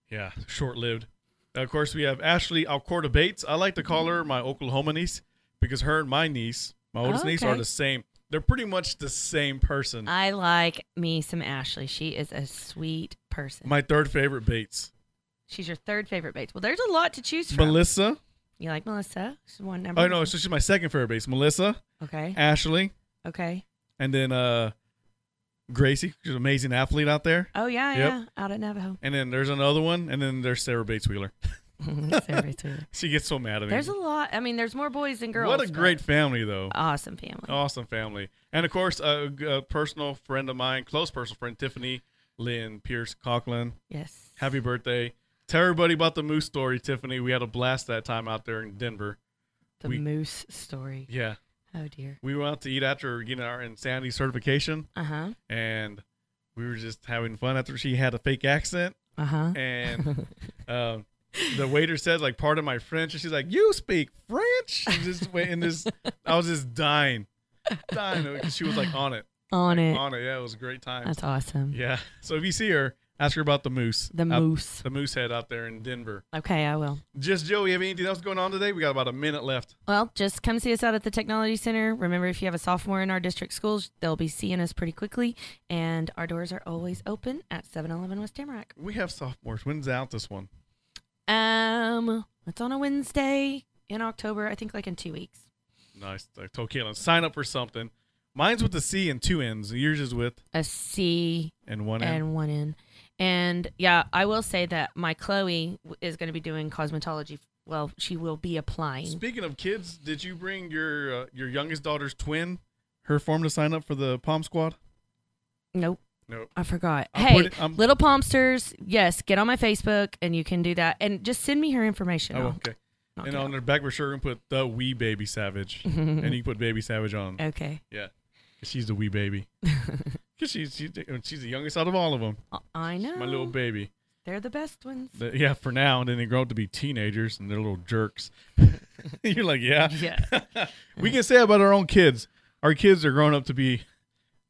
yeah, short lived. Of course, we have Ashley Alcorta Bates. I like to call her my Oklahoma niece because her and my niece, my oldest niece, are the same. They're pretty much the same person. I like me some Ashley. She is a sweet person. my third favorite Bates, She's your third favorite Bates. Well, there's a lot to choose from. Melissa. You like Melissa? She's one number. Oh no, so she's my second favorite Bates. Melissa, Okay. Ashley, Okay. and then uh, Gracie. She's an amazing athlete out there. Oh yeah, Yep. yeah. Out at Navajo. And then there's another one, and then there's Sarah Bates Wheeler. [laughs] [laughs] Sarah Bates Wheeler. She gets so mad at me. There's a lot. I mean, there's more boys than girls. What a great family, though. awesome family. Awesome family. And of course, a, a personal friend of mine, close personal friend, Tiffany Lynn Pierce Coughlin. Yes. Happy birthday. Tell everybody about the moose story, Tiffany. We had a blast that time out there in Denver. The we- moose story. Yeah. Oh dear. We went out to eat after getting our insanity certification, Uh huh. and we were just having fun after she had a fake accent. [laughs] Uh huh. And um, the waiter said, like, part of my French. And she's like, you speak French? And just waiting this. I was just dying. Dying. Because she was like on it. On it. On it. Yeah, it was a great time. That's awesome. Yeah. So if you see her, ask her about the moose. The out- moose. The moose head out there in Denver. Okay, I will. Just Joe, you have anything else going on today? We got about a minute left. Well, just come see us out at the Technology Center. Remember, if you have a sophomore in our district schools, they'll be seeing us pretty quickly. And our doors are always open at 711 West Tamarack. We have sophomores. When's out this one? Um, it's on a Wednesday in October. I think like in two weeks. Nice. I told Caitlin, sign up for something. Mine's with a C and two N's. Yours is with A C and one N. and one in. And yeah, I will say that my Chloe is going to be doing cosmetology. Well, she will be applying. Speaking of kids, did you bring your uh, your youngest daughter's twin, her form to sign up for the Palm Squad? Nope. Nope. I forgot. I'll hey, put it- I'm- little Palmsters, yes, get on my Facebook and you can do that. And just send me her information. Oh, I'll okay. And on their back of her shirt, we put the wee baby savage, [laughs] and you can put baby savage on. Okay. Yeah. she's the wee baby. [laughs] Because she's, she's she's the youngest out of all of them. Uh, I- I know. My little baby. They're the best ones. The- yeah, for now, and then they grow up to be teenagers, and they're little jerks. [laughs] You're like, yeah, Yeah. [laughs] we can say about our own kids. Our kids are growing up to be,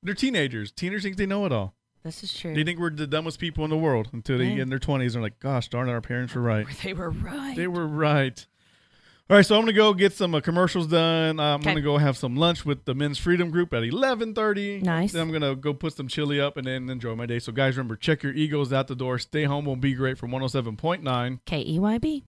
they're teenagers. Teenagers think they know it all. This is true. They think we're the dumbest people in the world until they Yeah. get in their 20s. They're like, gosh darn it, our parents were right. They were right. They were right. All right, so I'm gonna go get some uh, commercials done. I'm Okay. gonna go have some lunch with the Men's Freedom Group at 11:30. Nice. Then I'm gonna go put some chili up and then enjoy my day. So guys, remember check your egos out the door. Stay home will be great from 107.9. K E Y B.